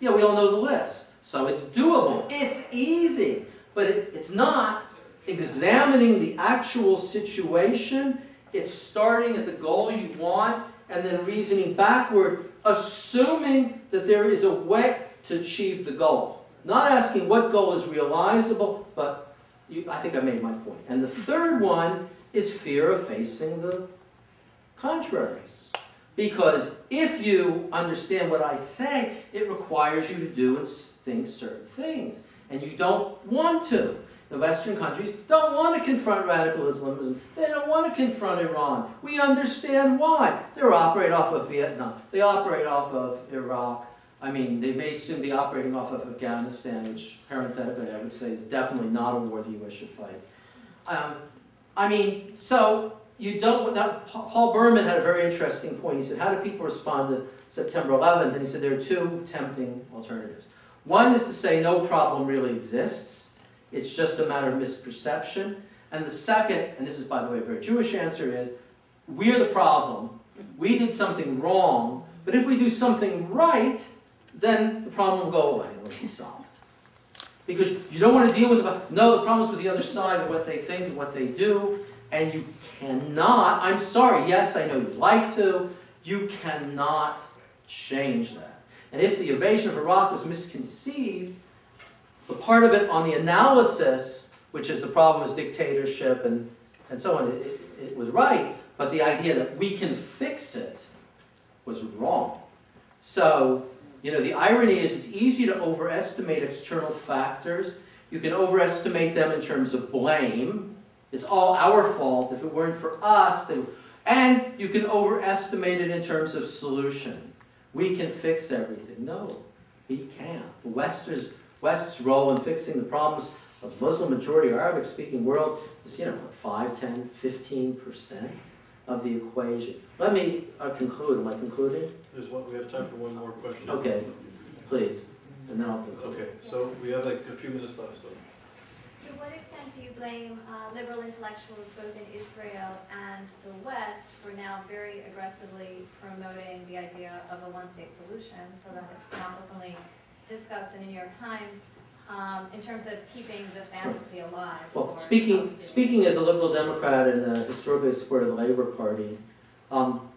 Yeah, we all know the list. So it's doable. It's easy. But it's, it's not examining the actual situation. It's starting at the goal you want and then reasoning backward, assuming that there is a way to achieve the goal. Not asking what goal is realizable, but you, I think I made my point. And the third one is fear of facing the contraries. Because if you understand what I say, it requires you to do and think certain things. And you don't want to. The Western countries don't want to confront radical Islamism. They don't want to confront Iran. We understand why. They operate off of Vietnam. They operate off of Iraq. I mean, they may soon be operating off of Afghanistan, which parenthetically I would say is definitely not a war the U.S. should fight. Um, I mean, so you don't, Paul Berman had a very interesting point. He said, how do people respond to September 11th? And he said there are two tempting alternatives. One is to say no problem really exists. It's just a matter of misperception. And the second, and this is by the way a very Jewish answer, is we're the problem. We did something wrong, but if we do something right, then the problem will go away it'll be solved. Because you don't want to deal with the, no, the problem is with the other side and what they think and what they do, and you cannot, I'm sorry, yes, I know you'd like to, you cannot change that. And if the invasion of Iraq was misconceived, the part of it on the analysis, which is the problem is dictatorship and, and so on, it, it was right, but the idea that we can fix it was wrong. So, you know, the irony is it's easy to overestimate external factors. You can overestimate them in terms of blame. It's all our fault. If it weren't for us, then, and you can overestimate it in terms of solution. We can fix everything. No, we can't. The West's, West's role in fixing the problems of Muslim majority Arabic speaking world is, you know, 5, 10, 15% of the equation. Let me uh, conclude. Am I concluded? There's one, we have time for one more question. Okay, please, and then I'll conclude. Okay, so we have like a few minutes left, so. Extent do you blame uh, liberal intellectuals both in Israel and the West for now very aggressively promoting the idea of a one-state solution so that it's now openly discussed in the New York Times um, in terms of keeping the fantasy alive? Well, speaking, speaking as a liberal Democrat and uh, historically supported the Labor Party, um,